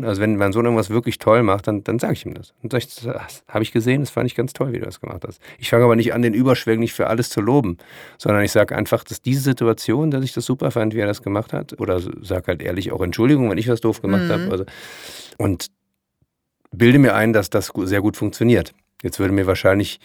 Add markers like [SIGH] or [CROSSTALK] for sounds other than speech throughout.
Also wenn mein Sohn irgendwas wirklich toll macht, dann, dann sage ich ihm das. Und sag ich, das habe ich gesehen, das fand ich ganz toll, wie du das gemacht hast. Ich fange aber nicht an, den überschwänglich für alles zu loben, sondern ich sage einfach, dass diese Situation, dass ich das super fand, wie er das gemacht hat, oder sage halt ehrlich auch Entschuldigung, wenn ich was doof gemacht mhm. habe. Also, und bilde mir ein, dass das sehr gut funktioniert. Jetzt würde mir wahrscheinlich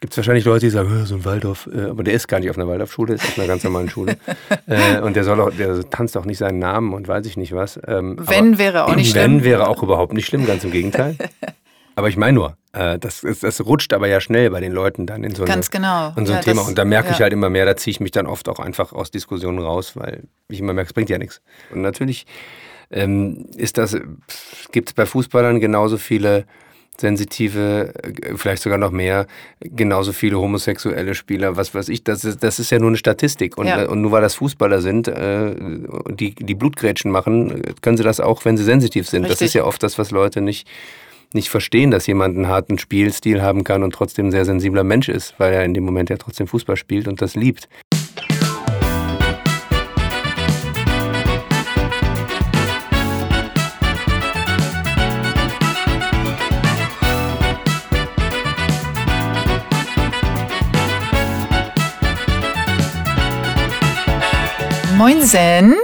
gibt es wahrscheinlich Leute, die sagen, so ein Waldorf, äh, aber der ist gar nicht auf einer Waldorfschule, ist auf einer ganz normalen Schule. [LAUGHS] äh, und der soll auch, der tanzt auch nicht seinen Namen und weiß ich nicht was. Ähm, wenn wäre auch nicht schlimm. Wenn wäre auch überhaupt nicht schlimm, ganz im Gegenteil. [LAUGHS] aber ich meine nur, äh, das, das, rutscht aber ja schnell bei den Leuten dann in so, eine, ganz genau. in so ein ja, Thema. Das, und da merke ja. ich halt immer mehr, da ziehe ich mich dann oft auch einfach aus Diskussionen raus, weil ich immer merke, es bringt ja nichts. Und natürlich ähm, ist das, gibt es bei Fußballern genauso viele sensitive, äh, vielleicht sogar noch mehr, genauso viele homosexuelle Spieler, was weiß ich, das ist, das ist ja nur eine Statistik. Und, ja. und nur weil das Fußballer sind, äh, die, die Blutgrätschen machen, können sie das auch, wenn sie sensitiv sind. Richtig. Das ist ja oft das, was Leute nicht, nicht verstehen, dass jemand einen harten Spielstil haben kann und trotzdem ein sehr sensibler Mensch ist, weil er in dem Moment ja trotzdem Fußball spielt und das liebt. Moinsen.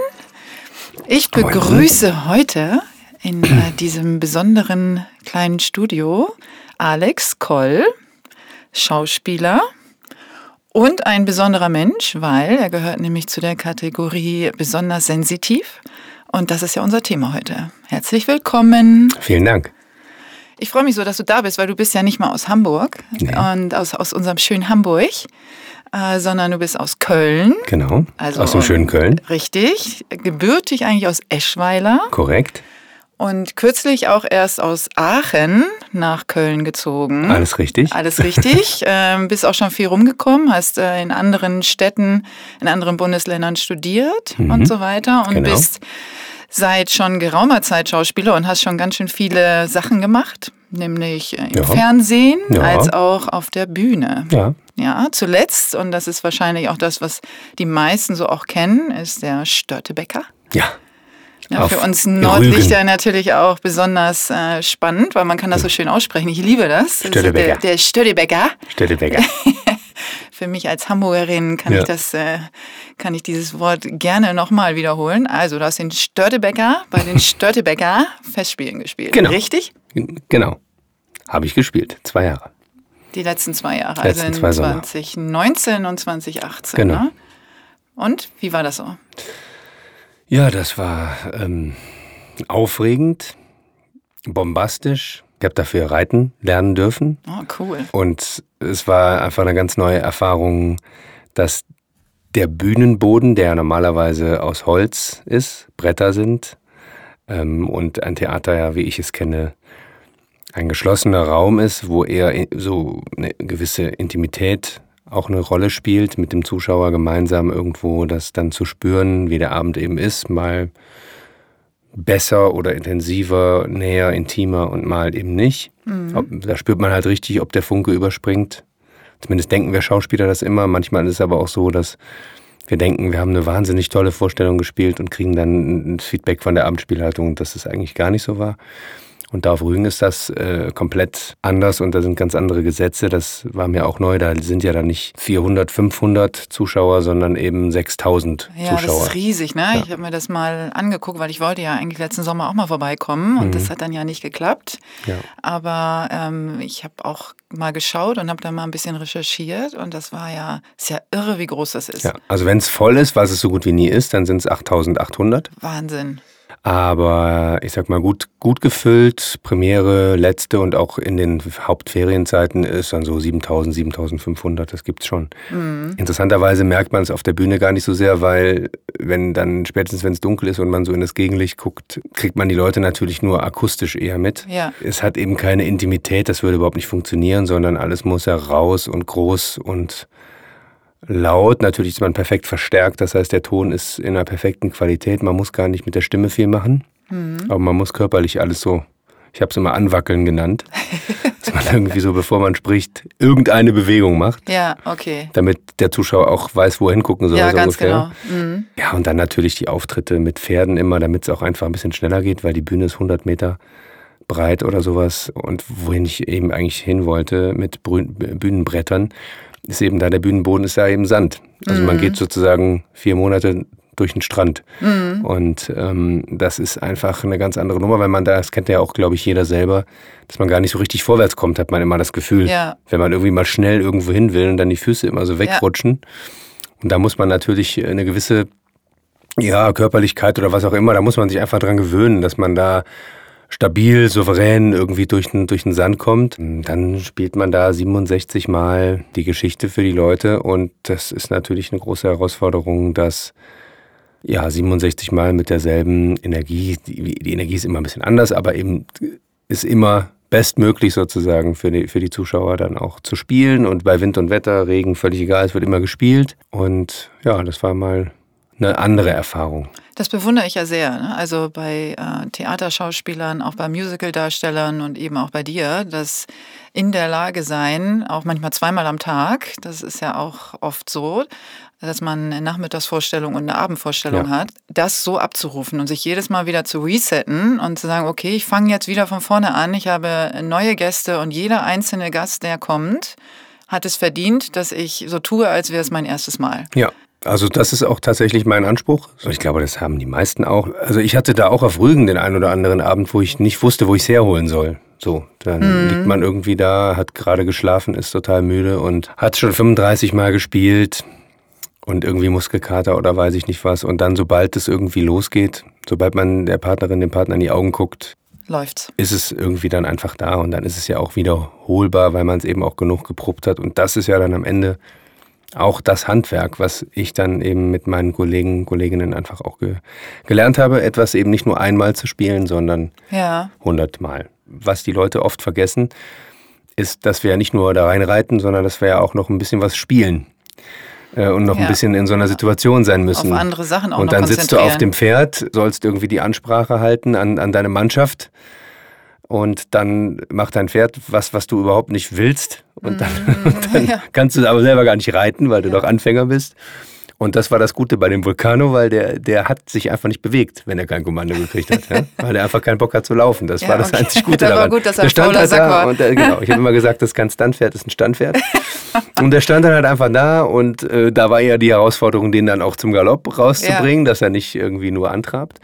Ich begrüße Moinsen. heute in äh, diesem besonderen kleinen Studio Alex Koll, Schauspieler und ein besonderer Mensch, weil er gehört nämlich zu der Kategorie besonders sensitiv. Und das ist ja unser Thema heute. Herzlich willkommen. Vielen Dank. Ich freue mich so, dass du da bist, weil du bist ja nicht mal aus Hamburg nee. und aus, aus unserem schönen Hamburg, äh, sondern du bist aus Köln. Genau, also, aus dem schönen Köln. Richtig, gebürtig eigentlich aus Eschweiler. Korrekt. Und kürzlich auch erst aus Aachen nach Köln gezogen. Alles richtig. Alles richtig. [LAUGHS] ähm, bist auch schon viel rumgekommen, hast äh, in anderen Städten, in anderen Bundesländern studiert mhm. und so weiter und genau. bist seit schon geraumer Zeit Schauspieler und hast schon ganz schön viele Sachen gemacht, nämlich im ja. Fernsehen ja. als auch auf der Bühne. Ja. Ja, zuletzt, und das ist wahrscheinlich auch das, was die meisten so auch kennen, ist der Störtebäcker. Ja. Ja, für uns Nordlichter natürlich auch besonders äh, spannend, weil man kann das so schön aussprechen. Ich liebe das. Störtebäcker. Der, der Störtebäcker. Störtebäcker. [LAUGHS] für mich als Hamburgerin kann ja. ich das, äh, kann ich dieses Wort gerne nochmal wiederholen. Also, du hast den Störtebäcker bei den [LAUGHS] Störtebäcker Festspielen gespielt. Genau. Richtig? Genau. Habe ich gespielt. Zwei Jahre. Die letzten zwei Jahre, letzten also in 2019 und 2018. Genau. Ne? Und wie war das so? Ja, das war ähm, aufregend, bombastisch. Ich habe dafür reiten lernen dürfen. Oh, cool. Und es war einfach eine ganz neue Erfahrung, dass der Bühnenboden, der normalerweise aus Holz ist, Bretter sind ähm, und ein Theater ja, wie ich es kenne, ein geschlossener Raum ist, wo eher so eine gewisse Intimität auch eine Rolle spielt, mit dem Zuschauer gemeinsam irgendwo das dann zu spüren, wie der Abend eben ist, mal besser oder intensiver, näher, intimer und mal eben nicht. Mhm. Da spürt man halt richtig, ob der Funke überspringt. Zumindest denken wir Schauspieler das immer. Manchmal ist es aber auch so, dass wir denken, wir haben eine wahnsinnig tolle Vorstellung gespielt und kriegen dann ein Feedback von der Abendspielhaltung, dass es eigentlich gar nicht so war. Und da auf Rügen ist das äh, komplett anders und da sind ganz andere Gesetze. Das war mir auch neu. Da sind ja dann nicht 400, 500 Zuschauer, sondern eben 6000 ja, Zuschauer. Ja, das ist riesig. Ne? Ja. Ich habe mir das mal angeguckt, weil ich wollte ja eigentlich letzten Sommer auch mal vorbeikommen und mhm. das hat dann ja nicht geklappt. Ja. Aber ähm, ich habe auch mal geschaut und habe dann mal ein bisschen recherchiert und das war ja, ist ja irre, wie groß das ist. Ja, also wenn es voll ist, was es so gut wie nie ist, dann sind es 8800. Wahnsinn. Aber ich sag mal, gut, gut gefüllt, Premiere, letzte und auch in den Hauptferienzeiten ist dann so 7000, 7500, das gibt's schon. Mhm. Interessanterweise merkt man es auf der Bühne gar nicht so sehr, weil wenn dann, spätestens wenn es dunkel ist und man so in das Gegenlicht guckt, kriegt man die Leute natürlich nur akustisch eher mit. Ja. Es hat eben keine Intimität, das würde überhaupt nicht funktionieren, sondern alles muss heraus und groß und laut. Natürlich ist man perfekt verstärkt, das heißt, der Ton ist in einer perfekten Qualität. Man muss gar nicht mit der Stimme viel machen, mhm. aber man muss körperlich alles so Ich habe es immer Anwackeln genannt. [LAUGHS] dass man irgendwie so, bevor man spricht, irgendeine Bewegung macht. Ja, okay. Damit der Zuschauer auch weiß, wo er hingucken soll. Ja, so ganz ungefähr. genau. Mhm. Ja, und dann natürlich die Auftritte mit Pferden immer, damit es auch einfach ein bisschen schneller geht, weil die Bühne ist 100 Meter breit oder sowas. Und wohin ich eben eigentlich hin wollte mit Bühnenbrettern, ist eben da der Bühnenboden ist ja eben Sand. Also mhm. man geht sozusagen vier Monate durch den Strand. Mhm. Und ähm, das ist einfach eine ganz andere Nummer, weil man da, das kennt ja auch, glaube ich, jeder selber, dass man gar nicht so richtig vorwärts kommt, hat man immer das Gefühl. Ja. Wenn man irgendwie mal schnell irgendwo hin will und dann die Füße immer so wegrutschen. Ja. Und da muss man natürlich eine gewisse ja, Körperlichkeit oder was auch immer, da muss man sich einfach dran gewöhnen, dass man da stabil, souverän irgendwie durch den, durch den Sand kommt. Dann spielt man da 67 Mal die Geschichte für die Leute und das ist natürlich eine große Herausforderung, dass ja 67 Mal mit derselben Energie, die, die Energie ist immer ein bisschen anders, aber eben ist immer bestmöglich sozusagen für die, für die Zuschauer dann auch zu spielen und bei Wind und Wetter, Regen, völlig egal, es wird immer gespielt und ja, das war mal eine andere Erfahrung. Das bewundere ich ja sehr. Ne? Also bei äh, Theaterschauspielern, auch bei Musicaldarstellern und eben auch bei dir, dass in der Lage sein, auch manchmal zweimal am Tag, das ist ja auch oft so, dass man eine Nachmittagsvorstellung und eine Abendvorstellung ja. hat, das so abzurufen und sich jedes Mal wieder zu resetten und zu sagen, okay, ich fange jetzt wieder von vorne an, ich habe neue Gäste und jeder einzelne Gast, der kommt, hat es verdient, dass ich so tue, als wäre es mein erstes Mal. Ja. Also das ist auch tatsächlich mein Anspruch. Ich glaube, das haben die meisten auch. Also ich hatte da auch auf Rügen den einen oder anderen Abend, wo ich nicht wusste, wo ich es herholen soll. So, dann mhm. liegt man irgendwie da, hat gerade geschlafen, ist total müde und hat schon 35 Mal gespielt und irgendwie Muskelkater oder weiß ich nicht was. Und dann, sobald es irgendwie losgeht, sobald man der Partnerin, dem Partner in die Augen guckt, läuft's. Ist es irgendwie dann einfach da und dann ist es ja auch wiederholbar, weil man es eben auch genug geprobt hat. Und das ist ja dann am Ende auch das Handwerk, was ich dann eben mit meinen Kollegen, Kolleginnen einfach auch ge gelernt habe, etwas eben nicht nur einmal zu spielen, sondern hundertmal. Ja. Was die Leute oft vergessen, ist, dass wir ja nicht nur da reinreiten, sondern dass wir ja auch noch ein bisschen was spielen äh, und noch ja. ein bisschen in so einer Situation sein müssen. Auf andere Sachen auch Und dann sitzt du auf dem Pferd, sollst irgendwie die Ansprache halten an, an deine Mannschaft und dann macht dein Pferd was, was du überhaupt nicht willst und dann, mm, und [LAUGHS] dann ja. kannst du aber selber gar nicht reiten, weil du ja. doch Anfänger bist. Und das war das Gute bei dem Vulcano, weil der, der hat sich einfach nicht bewegt, wenn er kein Kommando gekriegt hat. Ja? [LAUGHS] Weil er einfach keinen Bock hat zu laufen. Das ja, war das okay. einzig Gute [LAUGHS] das daran. War gut, dass er der stand halt da und der, genau, ich habe immer gesagt, das ist kein Standpferd, das ist ein Standpferd. und der stand dann halt einfach da und äh, da war ja die Herausforderung, den dann auch zum Galopp rauszubringen, ja. dass er nicht irgendwie nur antrabt.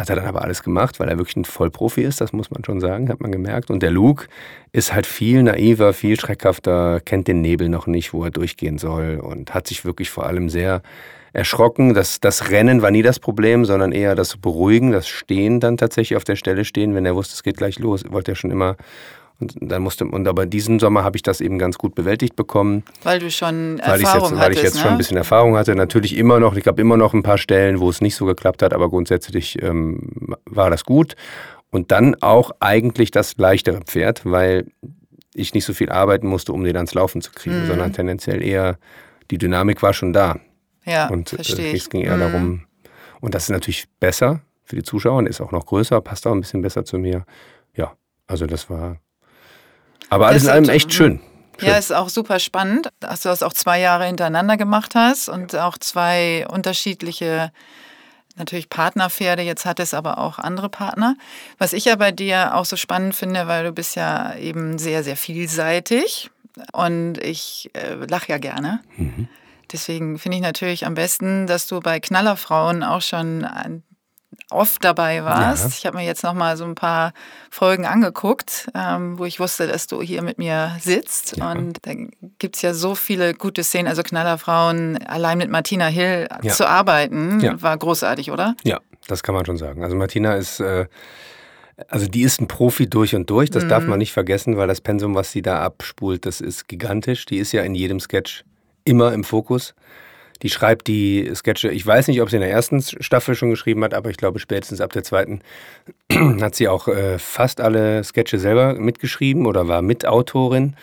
Hat er dann aber alles gemacht, weil er wirklich ein Vollprofi ist, das muss man schon sagen, hat man gemerkt. Und der Luke ist halt viel naiver, viel schreckhafter, kennt den Nebel noch nicht, wo er durchgehen soll und hat sich wirklich vor allem sehr erschrocken. Das, das Rennen war nie das Problem, sondern eher das Beruhigen, das Stehen dann tatsächlich auf der Stelle stehen, wenn er wusste, es geht gleich los. Wollte er schon immer und dann musste, und aber diesen Sommer habe ich das eben ganz gut bewältigt bekommen. Weil du schon weil Erfahrung jetzt, Weil ich jetzt ne? schon ein bisschen Erfahrung hatte. Natürlich immer noch, ich habe immer noch ein paar Stellen, wo es nicht so geklappt hat, aber grundsätzlich ähm, war das gut. Und dann auch eigentlich das leichtere Pferd, weil ich nicht so viel arbeiten musste, um den ans Laufen zu kriegen, mhm. sondern tendenziell eher die Dynamik war schon da. Ja, und verstehe äh, es ging eher mhm. darum, und das ist natürlich besser für die Zuschauer und ist auch noch größer, passt auch ein bisschen besser zu mir. Ja, also das war aber alles in allem echt schön. schön. Ja, ist auch super spannend, dass du das auch zwei Jahre hintereinander gemacht hast und auch zwei unterschiedliche natürlich Partnerpferde, jetzt hat es aber auch andere Partner. Was ich ja bei dir auch so spannend finde, weil du bist ja eben sehr, sehr vielseitig und ich äh, lache ja gerne. Mhm. Deswegen finde ich natürlich am besten, dass du bei Knallerfrauen auch schon oft dabei warst. Ja. Ich habe mir jetzt noch mal so ein paar Folgen angeguckt, ähm, wo ich wusste, dass du hier mit mir sitzt. Ja. Und da gibt es ja so viele gute Szenen. Also Knallerfrauen, allein mit Martina Hill ja. zu arbeiten, war großartig, oder? Ja, das kann man schon sagen. Also Martina ist... Äh also die ist ein Profi durch und durch, das mhm. darf man nicht vergessen, weil das Pensum, was sie da abspult, das ist gigantisch. Die ist ja in jedem Sketch immer im Fokus. Die schreibt die Sketche, ich weiß nicht, ob sie in der ersten Staffel schon geschrieben hat, aber ich glaube spätestens ab der zweiten [CLEARS THROAT] hat sie auch äh, fast alle Sketche selber mitgeschrieben oder war Mitautorin.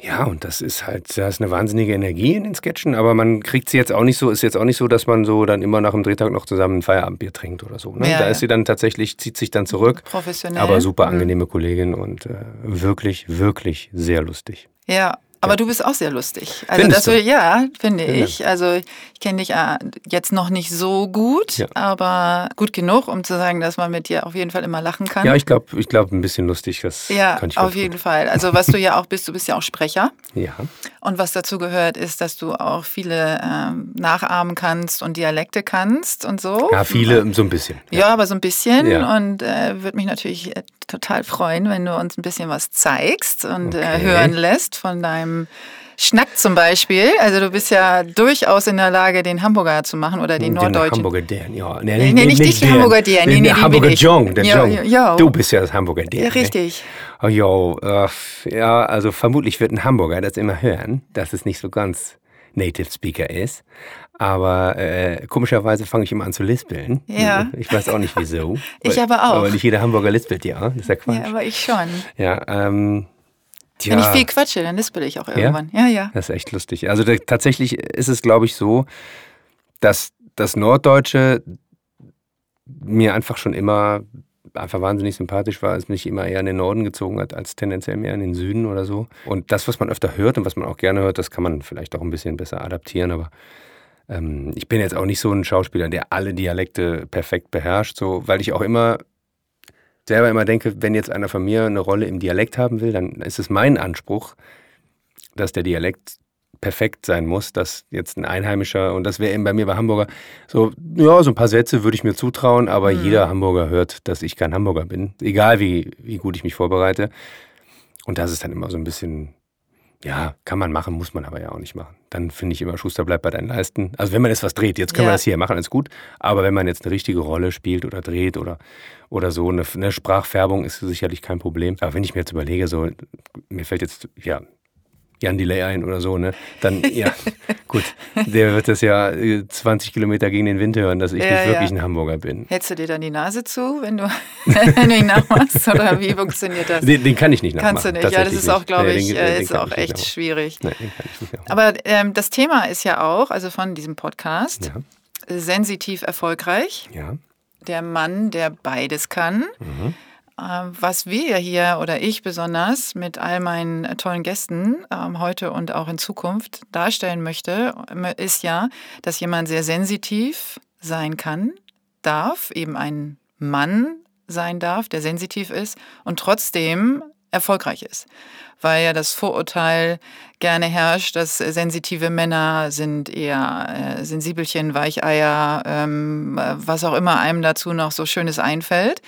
Ja, und das ist halt, da ist eine wahnsinnige Energie in den Sketchen, aber man kriegt sie jetzt auch nicht so, ist jetzt auch nicht so, dass man so dann immer nach dem Drehtag noch zusammen ein Feierabendbier trinkt oder so. Ne? Ja, da ja. ist sie dann tatsächlich, zieht sich dann zurück. Professionell. Aber super mhm. angenehme mhm. Kollegin und äh, wirklich, wirklich sehr lustig. Ja, aber ja. du bist auch sehr lustig. Also Findest das, du? ja, finde ja. ich. Also ich kenne dich äh, jetzt noch nicht so gut, ja. aber gut genug, um zu sagen, dass man mit dir auf jeden Fall immer lachen kann. Ja, ich glaube, ich glaube ein bisschen lustig. Das ja, kann ich auf jeden gut. Fall. Also was du ja auch bist, du bist ja auch Sprecher. Ja. Und was dazu gehört, ist, dass du auch viele ähm, nachahmen kannst und Dialekte kannst und so. Ja, viele so ein bisschen. Ja, aber so ein bisschen. Und äh, würde mich natürlich äh, total freuen, wenn du uns ein bisschen was zeigst und äh, okay. äh, hören lässt von deinem Schnack zum Beispiel. Also du bist ja durchaus in der Lage, den Hamburger zu machen oder den, den Norddeutschen. Hamburger Dern, ja. Nee, nee, nee nicht, nicht den Hamburger Dern. Nee, nee, der Hamburger Jong, der. Du bist ja das Hamburger Dern. Ja, richtig. Oh, jo, uh, ja, also vermutlich wird ein Hamburger das immer hören, dass es nicht so ganz Native Speaker ist. Aber äh, komischerweise fange ich immer an zu lispeln. Ja. [LAUGHS] Ich weiß auch nicht wieso. ich aber auch. Aber nicht jeder Hamburger lispelt ja. Das ist ja Quatsch. Ja, aber ich schon. Ja, ähm, Tja. Wenn ich viel quatsche, dann lispel ich auch irgendwann. Ja, ja. ja. Das ist echt lustig. Also da, tatsächlich ist es, glaube ich, so, dass das Norddeutsche mir einfach schon immer einfach wahnsinnig sympathisch war, es mich immer eher in den Norden gezogen hat, als tendenziell mehr in den Süden oder so. Und das, was man öfter hört und was man auch gerne hört, das kann man vielleicht auch ein bisschen besser adaptieren, aber ähm, ich bin jetzt auch nicht so ein Schauspieler, der alle Dialekte perfekt beherrscht, so, weil ich auch immer selber immer denke, wenn jetzt einer von mir eine Rolle im Dialekt haben will, dann ist es mein Anspruch, dass der Dialekt perfekt sein muss, dass jetzt ein Einheimischer, und das wäre eben bei mir bei Hamburger, so, ja, so ein paar Sätze würde ich mir zutrauen, aber mhm. jeder Hamburger hört, dass ich kein Hamburger bin, egal wie, wie gut ich mich vorbereite. Und das ist dann immer so ein bisschen ja, kann man machen, muss man aber ja auch nicht machen. Dann finde ich immer, Schuster bleibt bei deinen Leisten. Also wenn man jetzt was dreht, jetzt können ja. wir das hier machen, ist gut. Aber wenn man jetzt eine richtige Rolle spielt oder dreht oder, oder so, eine, eine Sprachfärbung ist sicherlich kein Problem. Aber wenn ich mir jetzt überlege, so, mir fällt jetzt, ja, Jan Delay ein oder so, ne? Dann, [LAUGHS] ja, gut, der wird das ja 20 äh, Kilometer gegen den Wind hören, dass ich ja, nicht wirklich ja. ein Hamburger bin. Hältst du dir dann die Nase zu, wenn du, [LAUGHS] wenn du ihn nachmachst? Oder wie funktioniert das? Den, den kann ich nicht nachmachen. Kannst du nicht, ja, das ist auch, glaube ich, nee, den, ist auch echt nachmachen. schwierig. Nee, den kann ich nicht nachmachen. Aber ähm, das Thema ist ja auch, also von diesem Podcast, ja. sensitiv erfolgreich. Ja. Der Mann, der beides kann. Mhm. Ähm, was wir hier oder ich besonders mit all meinen tollen Gästen ähm, heute und auch in Zukunft darstellen möchte, ist ja, dass jemand sehr sensitiv sein kann, darf, eben ein Mann sein darf, der sensitiv ist und trotzdem erfolgreich ist weil ja das Vorurteil gerne herrscht, dass sensitive Männer sind eher äh, Sensibelchen, Weicheier, ähm, was auch immer einem dazu noch so Schönes einfällt.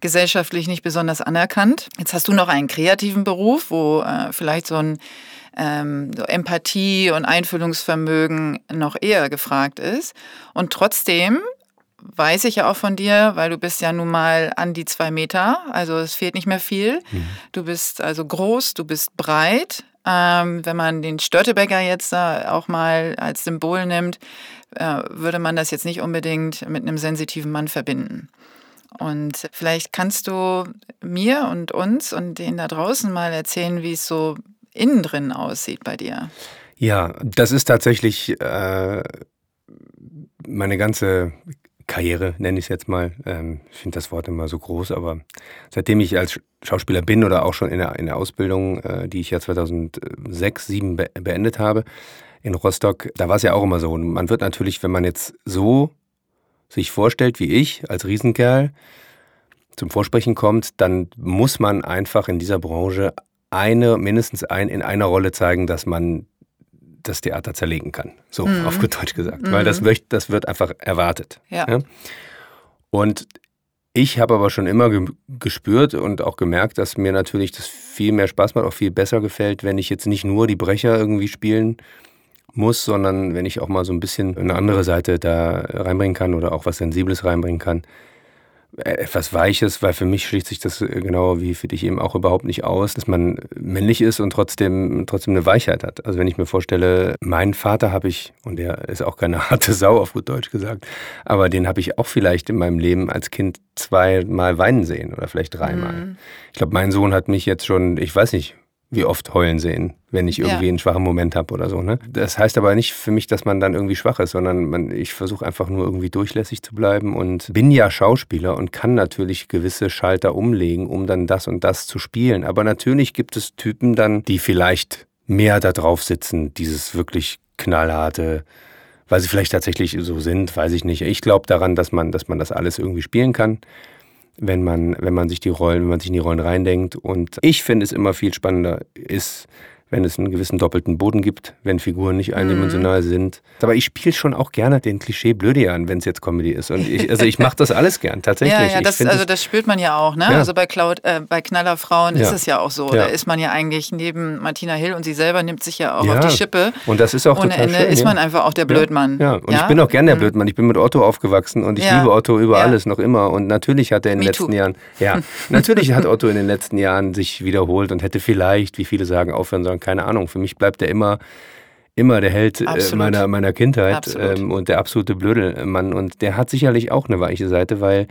Gesellschaftlich nicht besonders anerkannt. Jetzt hast du noch einen kreativen Beruf, wo äh, vielleicht so ein ähm, so Empathie und Einfühlungsvermögen noch eher gefragt ist. Und trotzdem weiß ich ja auch von dir, weil du bist ja nun mal an die zwei Meter, also es fehlt nicht mehr viel. Mhm. Du bist also groß, du bist breit. Ähm, wenn man den Störtebecker jetzt da auch mal als Symbol nimmt, äh, würde man das jetzt nicht unbedingt mit einem sensitiven Mann verbinden. Und vielleicht kannst du mir und uns und denen da draußen mal erzählen, wie es so innen drin aussieht bei dir. Ja, das ist tatsächlich äh, meine ganze Karriere, nenne ich es jetzt mal. Ähm, ich finde das Wort immer so groß, aber seitdem ich als Schauspieler bin oder auch schon in der, in der Ausbildung, äh, die ich ja 2006, 2007 be beendet habe in Rostock, da war es ja auch immer so. man wird natürlich, wenn man jetzt so sich vorstellt wie ich als Riesenkerl zum Vorsprechen kommt, dann muss man einfach in dieser Branche eine, mindestens ein, in einer Rolle zeigen, dass man das Theater zerlegen kann. So mhm. auf gut Deutsch gesagt. Mhm. Weil das, möcht, das wird einfach erwartet. Ja. ja? Und ich habe aber schon immer ge gespürt und auch gemerkt, dass mir natürlich das viel mehr Spaß macht, auch viel besser gefällt, wenn ich jetzt nicht nur die Brecher irgendwie spielen muss, sondern wenn ich auch mal so ein bisschen eine andere Seite da reinbringen kann oder auch was Sensibles reinbringen kann etwas Weiches, weil für mich schließt sich das äh, genau wie für dich eben auch überhaupt nicht aus, dass man männlich ist und trotzdem, trotzdem eine Weichheit hat. Also wenn ich mir vorstelle, meinen Vater habe ich, und der ist auch keine [LAUGHS] harte Sau auf gut Deutsch gesagt, aber den habe ich auch vielleicht in meinem Leben als Kind zweimal weinen sehen oder vielleicht dreimal. Mhm. Ich glaube, mein Sohn hat mich jetzt schon, ich weiß nicht, wie oft heulen sehen, wenn ich irgendwie ja. einen schwachen Moment habe oder so. Ne? Das heißt aber nicht für mich, dass man dann irgendwie schwach ist, sondern man, ich versuche einfach nur irgendwie durchlässig zu bleiben und bin ja Schauspieler und kann natürlich gewisse Schalter umlegen, um dann das und das zu spielen. Aber natürlich gibt es Typen dann, die vielleicht mehr da drauf sitzen, dieses wirklich knallharte, weil sie vielleicht tatsächlich so sind, weiß ich nicht. Ich glaube daran, dass man, dass man das alles irgendwie spielen kann wenn man, wenn man sich die Rollen, wenn man sich in die Rollen reindenkt. Und ich finde es immer viel spannender ist, wenn es einen gewissen doppelten Boden gibt, wenn Figuren nicht eindimensional mhm. sind. Aber ich spiele schon auch gerne den Klischee Blöde an, wenn es jetzt Comedy ist. Und ich, also ich mache das alles gern, tatsächlich. ja, ja, das, also das spürt man ja auch. Ne? Ja. Also bei, Cloud, äh, bei Knallerfrauen ja. ist es ja auch so. Da ist man ja eigentlich neben Martina Hill und sie selber nimmt sich ja auch auf die Schippe. Und das ist auch Ohne Ende schön, ist man einfach auch der Blödmann. Ja, und ich bin auch gern der mhm. Blödmann. Ich bin mit Otto aufgewachsen und ich liebe Otto über alles noch immer. Und natürlich hat er in den letzten. Jahren, ja, natürlich hat Otto in den letzten Jahren sich wiederholt und hätte vielleicht, wie viele sagen, aufhören sollen, keine Ahnung. Für mich bleibt er immer, immer der Held äh, meiner, meiner Kindheit ähm, und der absolute Blödelmann. Und der hat sicherlich auch eine weiche Seite, weil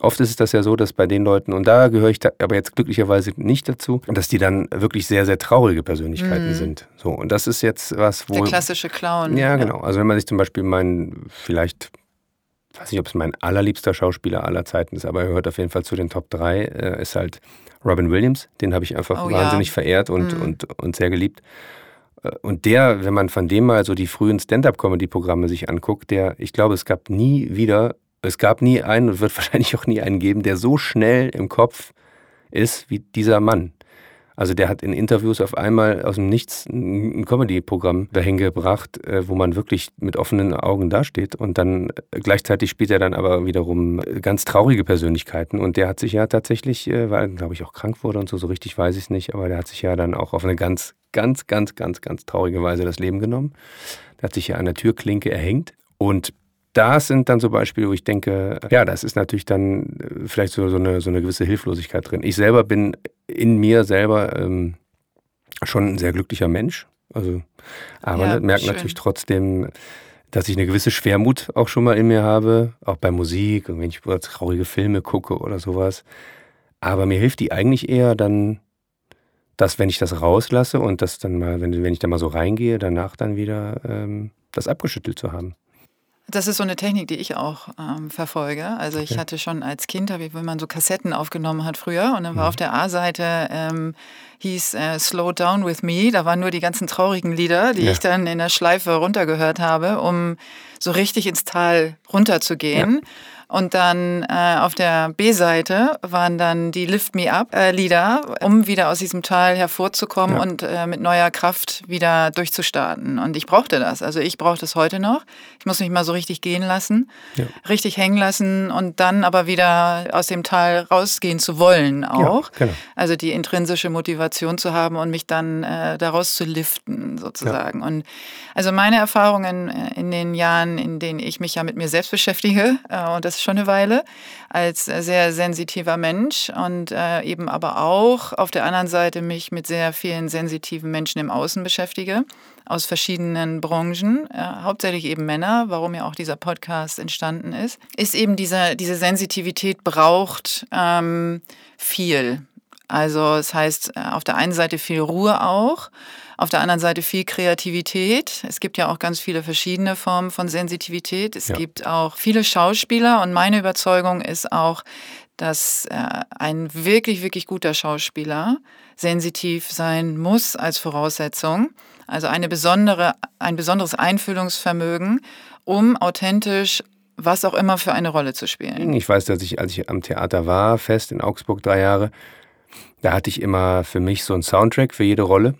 oft ist es das ja so, dass bei den Leuten, und da gehöre ich da, aber jetzt glücklicherweise nicht dazu, dass die dann wirklich sehr, sehr traurige Persönlichkeiten mhm. sind. So, und das ist jetzt was, wo. Der klassische Clown. Ja, genau. Also wenn man sich zum Beispiel meinen, vielleicht ich weiß nicht, ob es mein allerliebster Schauspieler aller Zeiten ist, aber er gehört auf jeden Fall zu den Top 3, äh, ist halt Robin Williams. Den habe ich einfach oh, wahnsinnig ja. verehrt und, mhm. und, und sehr geliebt. Äh, und der, wenn man von dem mal so die frühen Stand-up-Comedy-Programme sich anguckt, der, ich glaube, es gab nie wieder, es gab nie einen und wird [LAUGHS] wahrscheinlich auch nie einen geben, der so schnell im Kopf ist wie dieser Mann. Also der hat in Interviews auf einmal aus dem Nichts ein Comedy-Programm dahin gebracht, äh, wo man wirklich mit offenen Augen dasteht. Und dann äh, gleichzeitig spielt er dann aber wiederum ganz traurige Persönlichkeiten. Und der hat sich ja tatsächlich, weil glaube ich auch krank wurde und so, so richtig weiß ich es nicht, aber der hat sich ja dann auch auf eine ganz ganz, ganz, ganz, ganz traurige Weise das Leben genommen. Der hat sich ja an der Türklinke erhängt. Und das sind dann so Beispiele, wo ich denke, ja, das ist natürlich dann äh, vielleicht so, so, eine, so eine gewisse Hilflosigkeit drin. Ich selber bin in mir selber ähm, schon ein sehr glücklicher Mensch. Also, aber ja, merke natürlich trotzdem, dass ich eine gewisse Schwermut auch schon mal in mir habe, auch bei Musik und wenn ich traurige Filme gucke oder sowas. Aber mir hilft die eigentlich eher dann dass wenn ich das rauslasse und das dann mal, wenn, wenn ich da mal so reingehe, danach dann wieder ähm, das abgeschüttelt zu haben. Das ist so eine Technik, die ich auch ähm, verfolge. Also ich okay. hatte schon als Kind, wenn man so Kassetten aufgenommen hat früher und dann war mhm. auf der A-Seite ähm, hieß äh, Slow Down With Me. Da waren nur die ganzen traurigen Lieder, die ja. ich dann in der Schleife runtergehört habe, um so richtig ins Tal runterzugehen. Ja. Und dann äh, auf der B-Seite waren dann die Lift Me Up äh, um wieder aus diesem Tal hervorzukommen ja. und äh, mit neuer Kraft wieder durchzustarten. Und ich brauchte das. Also ich brauche das heute noch. Ich muss mich mal so richtig gehen lassen, ja. richtig hängen lassen und dann aber wieder aus dem Tal rausgehen zu wollen auch. Ja, genau. Also die intrinsische Motivation zu haben und mich dann äh, daraus zu liften sozusagen. Und also meine Erfahrungen äh, in den Jahren, in denen ich mich ja mit mir selbst beschäftige äh, und das das schon eine Weile, als sehr sensitiver Mensch und äh, eben aber auch auf der anderen Seite mich mit sehr vielen sensitiven Menschen im Außen beschäftige, aus verschiedenen Branchen, äh, hauptsächlich eben Männer, warum ja auch dieser Podcast entstanden ist, ist eben diese, diese Sensitivität braucht ähm, viel. Also es das heißt äh, auf der einen Seite viel Ruhe auch, auf der anderen Seite viel Kreativität. Es gibt ja auch ganz viele verschiedene Formen von Sensitivität. Es ja. gibt auch viele Schauspieler und meine Überzeugung ist auch, dass äh, ein wirklich, wirklich guter Schauspieler sensitiv sein muss als Voraussetzung. Also eine besondere, ein besonderes Einfühlungsvermögen, um authentisch was auch immer für eine Rolle zu spielen. Ich weiß, dass ich, als ich am Theater war, fest in Augsburg drei Jahre, da hatte ich immer für mich so einen Soundtrack für jede Rolle.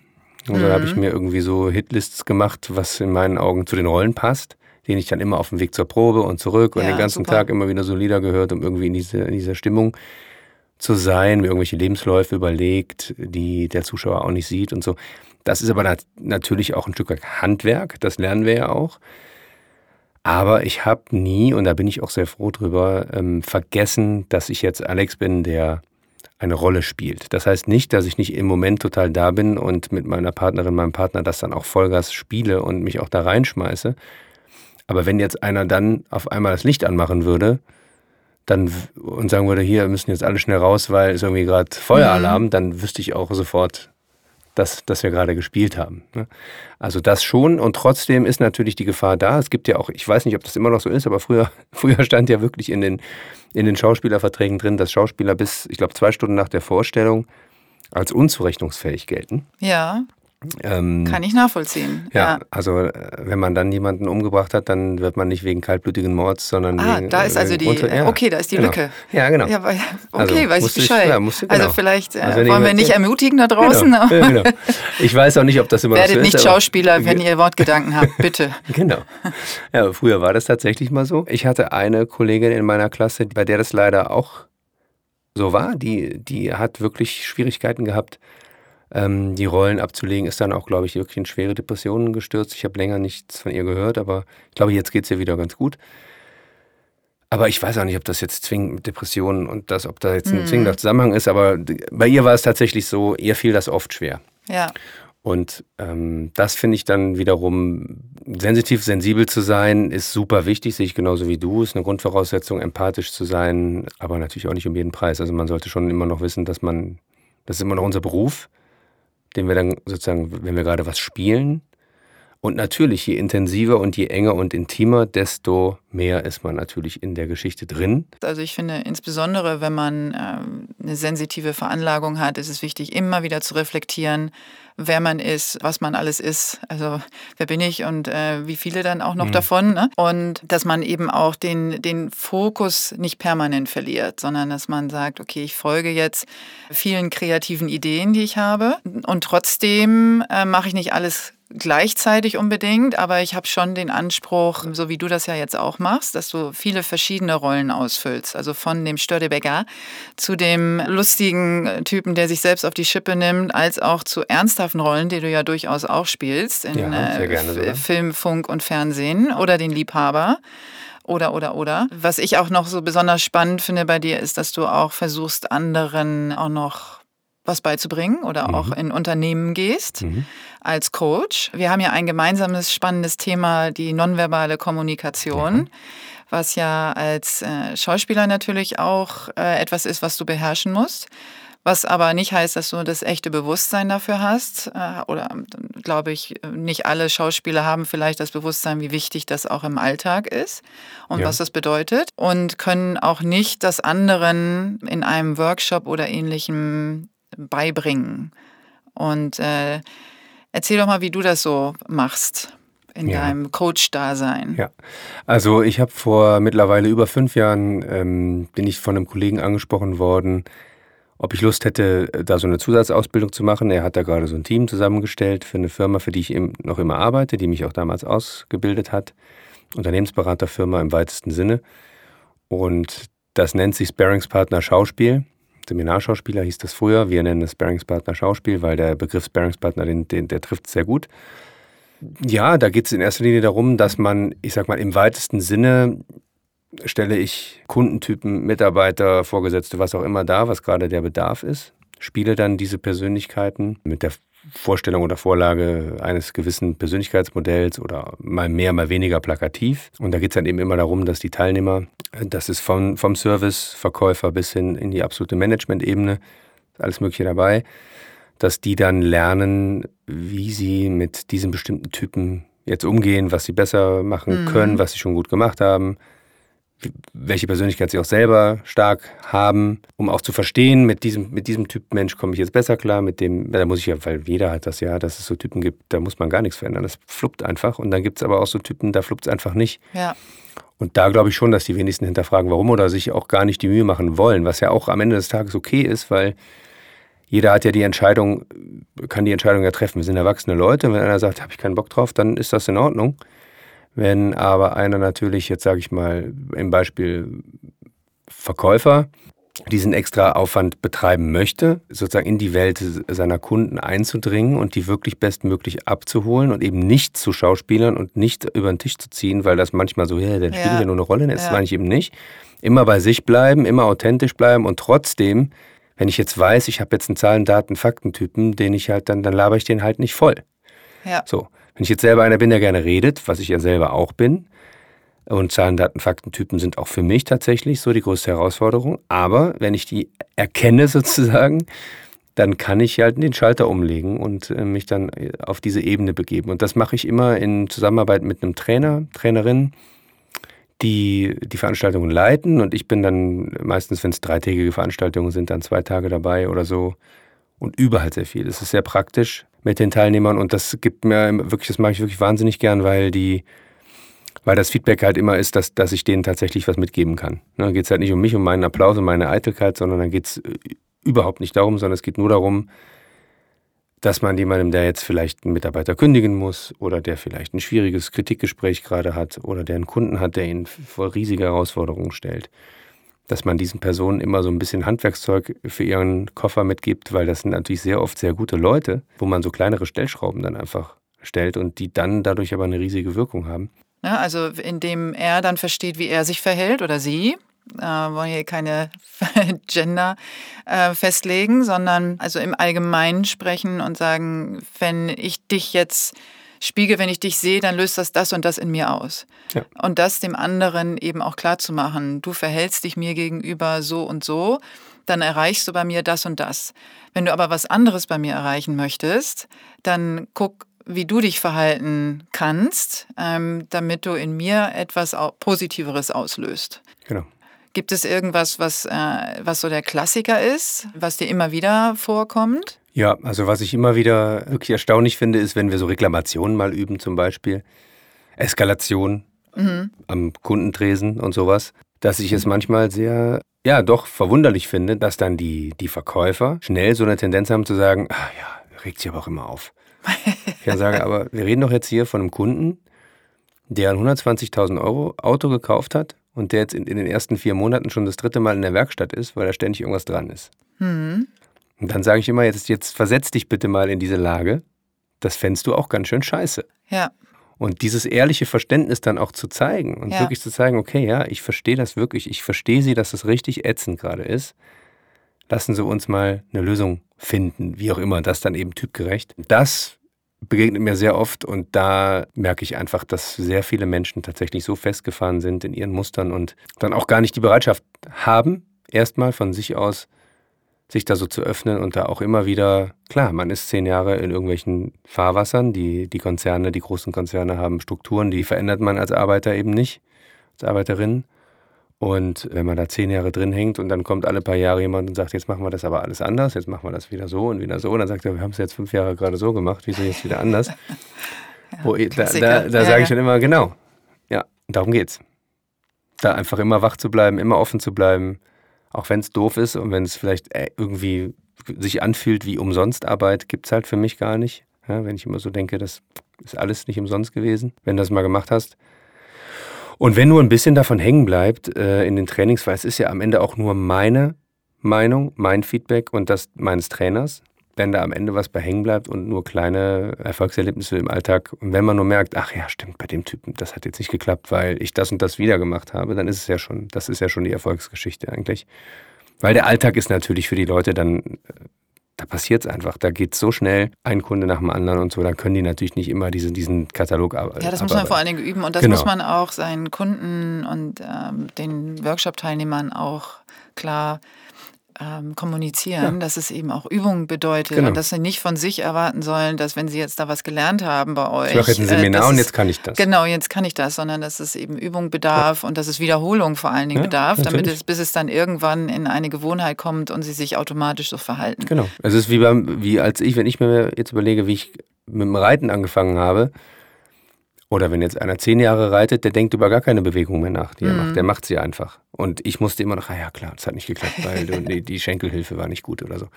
Und dann habe ich mhm. mir irgendwie so Hitlists gemacht, was in meinen Augen zu den Rollen passt, den ich dann immer auf dem Weg zur Probe und zurück und ja, den ganzen super. Tag immer wieder so Lieder gehört, um irgendwie in, diese, in dieser Stimmung zu sein, mir irgendwelche Lebensläufe überlegt, die der Zuschauer auch nicht sieht und so. Das ist aber nat natürlich auch ein Stück weit Handwerk, das lernen wir ja auch. Aber ich habe nie, und da bin ich auch sehr froh drüber, ähm, vergessen, dass ich jetzt Alex bin, der eine Rolle spielt. Das heißt nicht, dass ich nicht im Moment total da bin und mit meiner Partnerin, meinem Partner das dann auch Vollgas spiele und mich auch da reinschmeiße. Aber wenn jetzt einer dann auf einmal das Licht anmachen würde, dann und sagen würde, hier müssen jetzt alle schnell raus, weil es irgendwie gerade Feueralarm, mhm. dann wüsste ich auch sofort, das, das wir gerade gespielt haben. Ne? Also das schon und trotzdem ist natürlich die Gefahr da. Es gibt ja auch, ich weiß nicht, ob das immer noch so ist, aber früher, [LAUGHS] früher stand ja wirklich in den, in den Schauspielerverträgen drin, dass Schauspieler bis, ich glaube, zwei Stunden nach der Vorstellung als unzurechnungsfähig gelten. Ja. Ähm, Kann ich nachvollziehen. Ja, ja, also äh, wenn man dann jemanden umgebracht hat, dann wird man nicht wegen kaltblütigen Mords, sondern ah, wegen, da ist also die, unter, ja, okay, da ist die genau. Lücke. Ja, genau. Ja, okay, also, weiß ich Bescheid. Ich, musst du, also genau. Also vielleicht äh, also wollen wir nicht ermutigen da draußen. Genau, genau. Ich weiß auch nicht, ob das immer Werdet so ist. nicht Schauspieler, wenn ihr Wortgedanken habt, [LAUGHS] bitte. genau. Ja, früher war das tatsächlich mal so. Ich hatte eine Kollegin in meiner Klasse, bei der das leider auch so war. Die, die hat wirklich Schwierigkeiten gehabt, ähm, die Rollen abzulegen, ist dann auch, glaube ich, wirklich in schwere Depressionen gestürzt. Ich habe länger nichts von ihr gehört, aber ich glaube, jetzt geht es ihr wieder ganz gut. Aber ich weiß auch nicht, ob das jetzt zwingend mit Depressionen und das, ob da jetzt ein mhm. zwingender Zusammenhang ist, aber bei ihr war es tatsächlich so, ihr fiel das oft schwer. Ja. Und ähm, das finde ich dann wiederum, sensitiv, sensibel zu sein, ist super wichtig, sehe ich genauso wie du, ist eine Grundvoraussetzung, empathisch zu sein, aber natürlich auch nicht um jeden Preis. Also man sollte schon immer noch wissen, dass man, das ist immer noch unser Beruf den wir dann sozusagen, wenn wir gerade was spielen. Und natürlich, je intensiver und je enger und intimer, desto mehr ist man natürlich in der Geschichte drin. Also ich finde, insbesondere wenn man äh, eine sensitive Veranlagung hat, ist es wichtig, immer wieder zu reflektieren, wer man ist, was man alles ist. Also wer bin ich und äh, wie viele dann auch noch mhm. davon. Ne? Und dass man eben auch den, den Fokus nicht permanent verliert, sondern dass man sagt, okay, ich folge jetzt vielen kreativen Ideen, die ich habe. Und trotzdem äh, mache ich nicht alles gleichzeitig unbedingt, aber ich habe schon den Anspruch, so wie du das ja jetzt auch machst, dass du viele verschiedene Rollen ausfüllst. Also von dem Stördebecker zu dem lustigen Typen, der sich selbst auf die Schippe nimmt, als auch zu ernsthaften Rollen, die du ja durchaus auch spielst in ja, äh, Film, Funk und Fernsehen oder den Liebhaber. Oder, oder, oder. Was ich auch noch so besonders spannend finde bei dir, ist, dass du auch versuchst, anderen auch noch was beizubringen oder mhm. auch in Unternehmen gehst mhm. als Coach. Wir haben ja ein gemeinsames spannendes Thema, die nonverbale Kommunikation. Mhm. Was ja als äh, Schauspieler natürlich auch äh, etwas ist, was du beherrschen musst. Was aber nicht heißt, dass du das echte Bewusstsein dafür hast. Äh, oder glaube ich, nicht alle Schauspieler haben vielleicht das Bewusstsein, wie wichtig das auch im Alltag ist und ja. was das bedeutet. Und können auch nicht das anderen in einem Workshop oder ähnlichem beibringen. Und äh, erzähl doch mal, wie du das so machst in ja. deinem Coach-Dasein. Ja, also ich habe vor mittlerweile über fünf Jahren, ähm, bin ich von einem Kollegen angesprochen worden, ob ich Lust hätte, da so eine Zusatzausbildung zu machen. Er hat da gerade so ein Team zusammengestellt für eine Firma, für die ich noch immer arbeite, die mich auch damals ausgebildet hat. Unternehmensberaterfirma im weitesten Sinne. Und das nennt sich Sparringspartner Schauspiel. Seminarschauspieler hieß das früher. Wir nennen es Sparringspartner Schauspiel, weil der Begriff Sparringspartner, den, den, der trifft sehr gut. Ja, da geht es in erster Linie darum, dass man, ich sag mal, im weitesten Sinne stelle ich Kundentypen, Mitarbeiter, Vorgesetzte, was auch immer da, was gerade der Bedarf ist, spiele dann diese Persönlichkeiten mit der Vorstellung oder Vorlage eines gewissen Persönlichkeitsmodells oder mal mehr, mal weniger plakativ. Und da geht es dann eben immer darum, dass die Teilnehmer, das ist von, vom Serviceverkäufer bis hin in die absolute Management-Ebene, alles Mögliche dabei, dass die dann lernen, wie sie mit diesem bestimmten Typen jetzt umgehen, was sie besser machen mhm. können, was sie schon gut gemacht haben, welche Persönlichkeit sie auch selber stark haben, um auch zu verstehen, mit diesem, mit diesem Typ Mensch komme ich jetzt besser klar, mit dem, da muss ich ja, weil jeder hat das ja, dass es so Typen gibt, da muss man gar nichts verändern, das fluppt einfach und dann gibt es aber auch so Typen, da fluppt es einfach nicht. Ja. Und da glaube ich schon, dass die wenigsten hinterfragen, warum oder sich auch gar nicht die Mühe machen wollen, was ja auch am Ende des Tages okay ist, weil jeder hat ja die Entscheidung, kann die Entscheidung ja treffen. Wir sind erwachsene Leute, wenn einer sagt, habe ich keinen Bock drauf, dann ist das in Ordnung. Wenn aber einer natürlich, jetzt sage ich mal im Beispiel Verkäufer, diesen extra Aufwand betreiben möchte, sozusagen in die Welt seiner Kunden einzudringen und die wirklich bestmöglich abzuholen und eben nicht zu Schauspielern und nicht über den Tisch zu ziehen, weil das manchmal so, ja, der spielt ja nur eine Rolle, das ja. meine ich eben nicht. Immer bei sich bleiben, immer authentisch bleiben und trotzdem, wenn ich jetzt weiß, ich habe jetzt einen Zahlen, Daten, Faktentypen, den ich halt dann, dann laber ich den halt nicht voll. Ja. So. Wenn ich jetzt selber einer bin, der gerne redet, was ich ja selber auch bin, und Zahlen, Daten, Faktentypen sind auch für mich tatsächlich so die größte Herausforderung. Aber wenn ich die erkenne [LAUGHS] sozusagen, dann kann ich halt den Schalter umlegen und äh, mich dann äh, auf diese Ebene begeben. Und das mache ich immer in Zusammenarbeit mit einem Trainer, Trainerin, die die Veranstaltungen leiten. Und ich bin dann meistens, wenn es dreitägige Veranstaltungen sind, dann zwei Tage dabei oder so und übe halt sehr viel. Das ist sehr praktisch mit den Teilnehmern und das gibt mir wirklich, das mache ich wirklich wahnsinnig gern, weil die weil das Feedback halt immer ist, dass, dass ich denen tatsächlich was mitgeben kann. Ne, geht es halt nicht um mich, um meinen Applaus und meine Eitelkeit, sondern dann geht es äh, überhaupt nicht darum, sondern es geht nur darum, dass man jemandem, der jetzt vielleicht einen Mitarbeiter kündigen muss oder der vielleicht ein schwieriges Kritikgespräch gerade hat oder der einen Kunden hat, der ihn vor riesige Herausforderungen stellt, dass man diesen Personen immer so ein bisschen Handwerkszeug für ihren Koffer mitgibt, weil das sind natürlich sehr oft sehr gute Leute, wo man so kleinere Stellschrauben dann einfach stellt und die dann dadurch aber eine riesige Wirkung haben. Ja, also indem er dann versteht, wie er sich verhält oder sie äh, wollen hier keine [LAUGHS] Gender äh, festlegen, sondern also im Allgemeinen sprechen und sagen, wenn ich dich jetzt spiegel, wenn ich dich sehe, dann löst das das und das in mir aus. Ja. Und das dem anderen eben auch klar zu machen. Du verhältst dich mir gegenüber so und so, dann erreichst du bei mir das und das. Wenn du aber was anderes bei mir erreichen möchtest, dann guck, wie du dich verhalten kannst, ähm, damit du in mir etwas Positiveres auslöst. Genau. Gibt es irgendwas, was, äh, was so der Klassiker ist, was dir immer wieder vorkommt? Ja, also was ich immer wieder wirklich erstaunlich finde, ist, wenn wir so Reklamationen mal üben zum Beispiel, Eskalation mhm. am Kundentresen und sowas, dass ich es manchmal sehr, ja, doch verwunderlich finde, dass dann die, die Verkäufer schnell so eine Tendenz haben zu sagen, ah ja, regt sich aber auch immer auf. [LAUGHS] ich kann sagen, aber wir reden doch jetzt hier von einem Kunden, der ein 120.000 Euro Auto gekauft hat und der jetzt in, in, den ersten vier Monaten schon das dritte Mal in der Werkstatt ist, weil da ständig irgendwas dran ist. Mhm. Und dann sage ich immer, jetzt, jetzt versetz dich bitte mal in diese Lage. Das fändest du auch ganz schön scheiße. Ja. Und dieses ehrliche Verständnis dann auch zu zeigen und ja. wirklich zu zeigen, okay, ja, ich verstehe das wirklich, ich verstehe Sie, dass das richtig ätzend gerade ist. Lassen Sie uns mal eine Lösung finden, wie auch immer, das dann eben typgerecht. Das begegnet mir sehr oft und da merke ich einfach, dass sehr viele Menschen tatsächlich so festgefahren sind in ihren Mustern und dann auch gar nicht die Bereitschaft haben, erstmal von sich aus sich da so zu öffnen und da auch immer wieder, klar, man ist zehn Jahre in irgendwelchen Fahrwassern, die, die Konzerne, die großen Konzerne haben Strukturen, die verändert man als Arbeiter eben nicht, als Arbeiterin. Und wenn man da zehn Jahre drin hängt und dann kommt alle paar Jahre jemand und sagt, jetzt machen wir das aber alles anders, jetzt machen wir das wieder so und wieder so, und dann sagt er, wir haben es jetzt fünf Jahre gerade so gemacht, wieso jetzt wieder anders? [LAUGHS] ja, Wo, da da, da ja, sage ich dann immer, genau, ja, darum geht's. Da einfach immer wach zu bleiben, immer offen zu bleiben, auch wenn es doof ist und wenn es vielleicht äh, irgendwie sich anfühlt wie umsonst Arbeit, gibt es halt für mich gar nicht. Ja, wenn ich immer so denke, das ist alles nicht umsonst gewesen, wenn du das mal gemacht hast. Und wenn nur ein bisschen davon hängen bleibt äh, in den Trainings, weil es ist ja am Ende auch nur meine Meinung, mein Feedback und das meines Trainers, wenn da am Ende was bei hängen bleibt und nur kleine Erfolgserlebnisse im Alltag, und wenn man nur merkt, ach ja, stimmt, bei dem Typen, das hat jetzt nicht geklappt, weil ich das und das wieder gemacht habe, dann ist es ja schon, das ist ja schon die Erfolgsgeschichte eigentlich. Weil der Alltag ist natürlich für die Leute dann äh, da passiert es einfach. Da geht es so schnell, ein Kunde nach dem anderen und so. Da können die natürlich nicht immer diese, diesen Katalog arbeiten. Ja, das muss man vor allen Dingen üben und das genau. muss man auch seinen Kunden und ähm, den Workshop-Teilnehmern auch klar ähm, kommunizieren, ja. dass es eben auch Übung bedeutet genau. und dass sie nicht von sich erwarten sollen, dass wenn sie jetzt da was gelernt haben bei euch. Ich mache jetzt ein Seminar äh, und jetzt kann ich das. Genau, jetzt kann ich das, sondern dass es eben Übung bedarf ja. und dass es Wiederholung vor allen Dingen ja, bedarf, natürlich. damit es, bis es dann irgendwann in eine Gewohnheit kommt und sie sich automatisch so verhalten. Genau. Es ist wie beim, wie als ich, wenn ich mir jetzt überlege, wie ich mit dem Reiten angefangen habe, oder wenn jetzt einer zehn Jahre reitet, der denkt über gar keine Bewegung mehr nach, die er macht. Mhm. Der macht sie einfach. Und ich musste immer noch, ah ja klar, das hat nicht geklappt, weil die, die Schenkelhilfe war nicht gut oder so.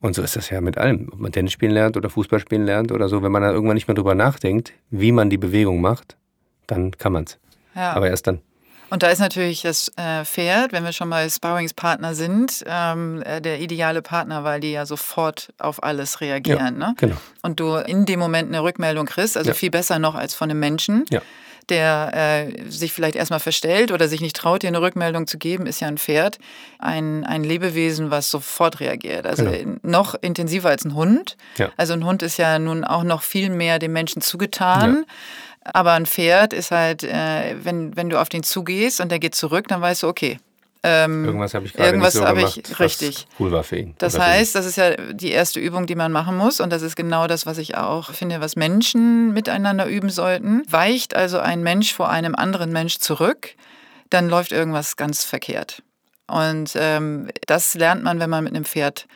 Und so ist das ja mit allem. Ob man Tennis spielen lernt oder Fußball spielen lernt oder so. Wenn man da irgendwann nicht mehr drüber nachdenkt, wie man die Bewegung macht, dann kann man es. Ja. Aber erst dann. Und da ist natürlich das äh, Pferd, wenn wir schon mal Sparringspartner sind, ähm, äh, der ideale Partner, weil die ja sofort auf alles reagieren. Ja, ne? genau. Und du in dem Moment eine Rückmeldung kriegst, also ja. viel besser noch als von einem Menschen. Ja der äh, sich vielleicht erstmal verstellt oder sich nicht traut, dir eine Rückmeldung zu geben, ist ja ein Pferd. Ein, ein Lebewesen, was sofort reagiert. Also genau. noch intensiver als ein Hund. Ja. Also ein Hund ist ja nun auch noch viel mehr dem Menschen zugetan. Ja. Aber ein Pferd ist halt, äh, wenn, wenn du auf den zugehst und der geht zurück, dann weißt du, okay, Ähm, irgendwas habe ich gerade nicht so gemacht, ich, richtig. cool war für ihn. Das heißt, das ist ja die erste Übung, die man machen muss und das ist genau das, was ich auch finde, was Menschen miteinander üben sollten. Weicht also ein Mensch vor einem anderen Mensch zurück, dann läuft irgendwas ganz verkehrt. Und ähm, das lernt man, wenn man mit einem Pferd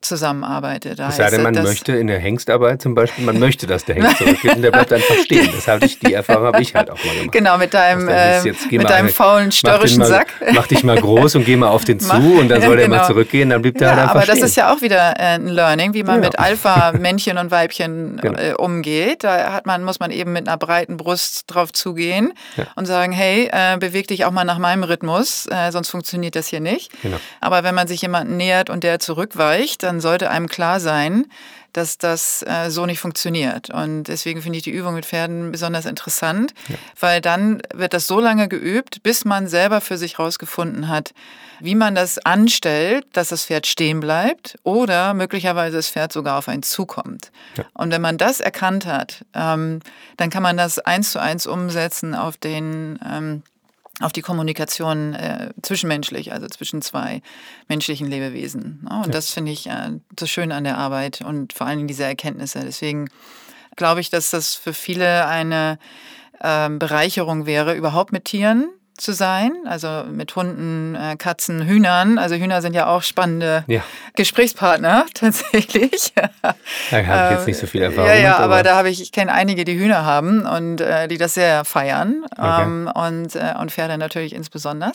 zusammenarbeitet. Da es sei denn, man möchte in der Hengstarbeit zum Beispiel, man möchte, dass der Hengst zurückgeht und der bleibt einfach stehen. Das habe ich, die Erfahrung habe ich halt auch mal gemacht. Genau, mit deinem, äh, jetzt, mit deinem faulen, störrischen mach Sack. Mach dich mal groß und geh mal auf den [LAUGHS] zu und dann soll der genau. mal zurückgehen, dann blieb der ja, halt einfach aber stehen. das ist ja auch wieder äh, ein Learning, wie man ja. mit Alpha-Männchen und Weibchen genau. äh, umgeht. Da hat man, muss man eben mit einer breiten Brust drauf zugehen ja. und sagen, hey, äh, beweg dich auch mal nach meinem Rhythmus, äh, sonst funktioniert das hier nicht. Genau. Aber wenn man sich jemanden nähert und der zurückweicht, dann sollte einem klar sein, dass das äh, so nicht funktioniert. Und deswegen finde ich die Übung mit Pferden besonders interessant, ja. weil dann wird das so lange geübt, bis man selber für sich herausgefunden hat, wie man das anstellt, dass das Pferd stehen bleibt oder möglicherweise das Pferd sogar auf einen zukommt. Ja. Und wenn man das erkannt hat, ähm, dann kann man das eins zu eins umsetzen auf den ähm, auf die Kommunikation äh, zwischenmenschlich, also zwischen zwei menschlichen Lebewesen. Ne? Und ja. das finde ich äh, so schön an der Arbeit und vor allem diese Erkenntnisse. Deswegen glaube ich, dass das für viele eine äh, Bereicherung wäre, überhaupt mit Tieren zu sein, also mit Hunden, äh, Katzen, Hühnern. Also Hühner sind ja auch spannende ja. Gesprächspartner [LAUGHS] tatsächlich. Da habe ich jetzt nicht so viel Erfahrung. Ja, ja, aber, aber da habe ich, ich kenne einige, die Hühner haben und äh, die das sehr feiern okay. ähm, und, äh, und Pferde natürlich insbesondere.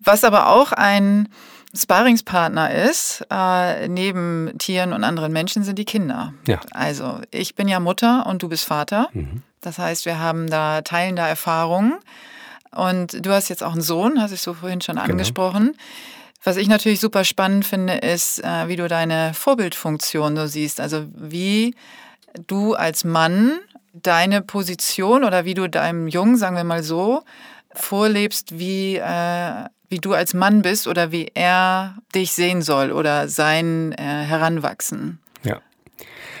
Was aber auch ein Sparingspartner ist, äh, neben Tieren und anderen Menschen, sind die Kinder. Ja. Also ich bin ja Mutter und du bist Vater. Mhm. Das heißt, wir haben da teilende Erfahrungen. Und du hast jetzt auch einen Sohn, hast ich so vorhin schon genau. angesprochen. Was ich natürlich super spannend finde, ist, äh, wie du deine Vorbildfunktion so siehst. Also wie du als Mann deine Position oder wie du deinem Jungen, sagen wir mal so, vorlebst, wie, äh, wie du als Mann bist oder wie er dich sehen soll oder sein äh, Heranwachsen.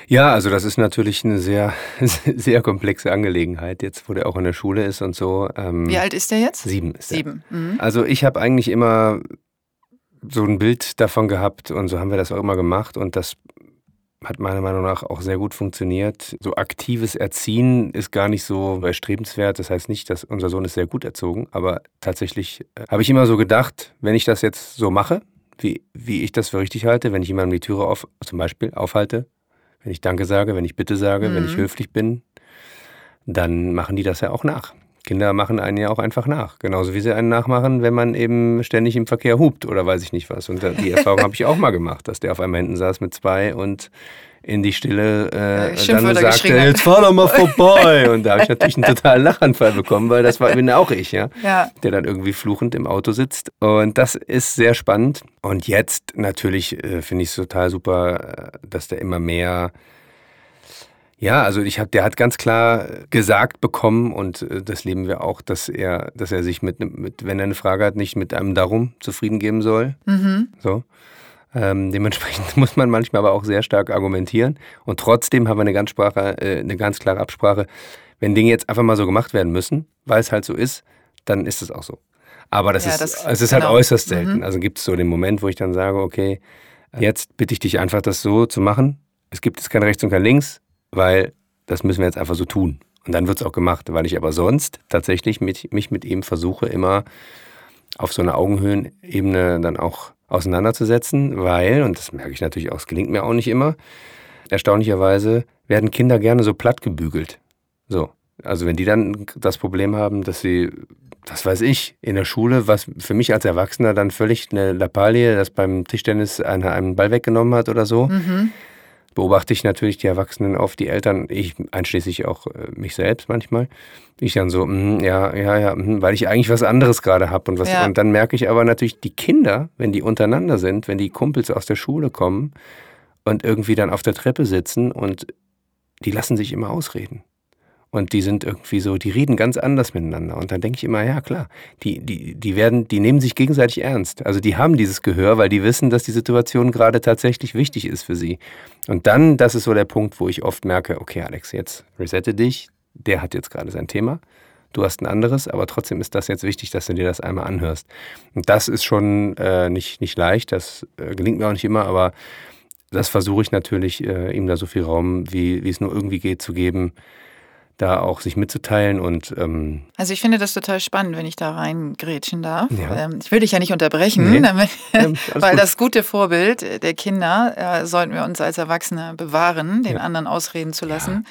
Ja, also das ist natürlich eine sehr, [LAUGHS] sehr komplexe Angelegenheit, jetzt wo der auch in der Schule ist und so. Ähm, Wie alt ist der jetzt? Sieben. Ist Sieben. Mhm. Also ich habe eigentlich immer so ein Bild davon gehabt und so haben wir das auch immer gemacht und das hat meiner Meinung nach auch sehr gut funktioniert. So aktives Erziehen ist gar nicht so erstrebenswert. Das heißt nicht, dass unser Sohn ist sehr gut erzogen, aber tatsächlich äh, habe ich immer so gedacht, wenn ich das jetzt so mache, wie, wie ich das für richtig halte, wenn ich jemandem die Türe auf, zum Beispiel aufhalte, wenn ich Danke sage, wenn ich Bitte sage, mhm. wenn ich mhm. höflich bin, dann machen die das ja auch nach. Kinder machen einen ja auch einfach nach. Genauso wie sie einen nachmachen, wenn man eben ständig im Verkehr hupt oder weiß ich nicht was. Und die Erfahrung [LAUGHS] habe ich auch mal gemacht, dass der auf einmal hinten saß mit zwei und in die Stille äh, dann sagte, jetzt fahr doch mal [LAUGHS] vorbei. Und da habe ich natürlich einen totalen Lachanfall bekommen, weil das war bin auch ich, ja? ja, der dann irgendwie fluchend im Auto sitzt. Und das ist sehr spannend. Und jetzt natürlich äh, finde ich es total super, äh, dass der immer mehr ja, also ich hab, der hat ganz klar gesagt bekommen und äh, das leben wir auch, dass er, dass er sich mit, mit, wenn er eine Frage hat, nicht mit einem Darum zufrieden geben soll. Mhm. So. Ähm, dementsprechend [LAUGHS] muss man manchmal aber auch sehr stark argumentieren. Und trotzdem haben wir eine ganz, Sprache, äh, eine ganz klare Absprache. Wenn Dinge jetzt einfach mal so gemacht werden müssen, weil es halt so ist, dann ist es auch so. Aber das ja, ist, das, es ist halt genau. halt äußerst selten. Mhm. Also gibt es so den Moment, wo ich dann sage, okay, jetzt bitte ich dich einfach, das so zu machen. Es gibt jetzt kein Rechts und kein Links, weil das müssen wir jetzt einfach so tun. Und dann wird es auch gemacht, weil ich aber sonst tatsächlich mit, mich mit ihm versuche, immer auf so einer Augenhöhenebene dann auch auseinanderzusetzen, weil, und das merke ich natürlich auch, es gelingt mir auch nicht immer, erstaunlicherweise werden Kinder gerne so platt gebügelt. So. Also wenn die dann das Problem haben, dass sie, was weiß ich, in der Schule, was für mich als Erwachsener dann völlig eine Lappalie, das beim Tischtennis einer einen Ball weggenommen hat oder so, mhm beobachte ich natürlich die Erwachsenen auf die Eltern, ich einschließlich auch äh, mich selbst manchmal. Ich dann so, mh, ja, ja, ja, mh, weil ich eigentlich was anderes gerade habe und was ja. und dann merke ich aber natürlich die Kinder, wenn die untereinander sind, wenn die Kumpels aus der Schule kommen und irgendwie dann auf der Treppe sitzen und die lassen sich immer ausreden. Und die sind irgendwie so, die reden ganz anders miteinander. Und dann denke ich immer, ja klar, die, die, die werden, die nehmen sich gegenseitig ernst. Also die haben dieses Gehör, weil die wissen, dass die Situation gerade tatsächlich wichtig ist für sie. Und dann, das ist so der Punkt, wo ich oft merke, okay, Alex, jetzt resette dich, der hat jetzt gerade sein Thema. du hast ein anderes, aber trotzdem ist das jetzt wichtig, dass du dir das einmal anhörst. Und das ist schon äh, nicht, nicht leicht, das äh, gelingt mir auch nicht immer, aber das versuche ich natürlich, äh, ihm da so viel Raum, wie, wie es nur irgendwie geht, zu geben, da auch sich mitzuteilen und ähm also ich finde das total spannend, wenn ich da reingrätschen darf. Ja. Ähm, ich will dich ja nicht unterbrechen, nee. damit, [LAUGHS] ja, [LAUGHS] weil gut. das gute Vorbild der Kinder äh, sollten wir uns als Erwachsene bewahren, den ja. anderen ausreden zu lassen.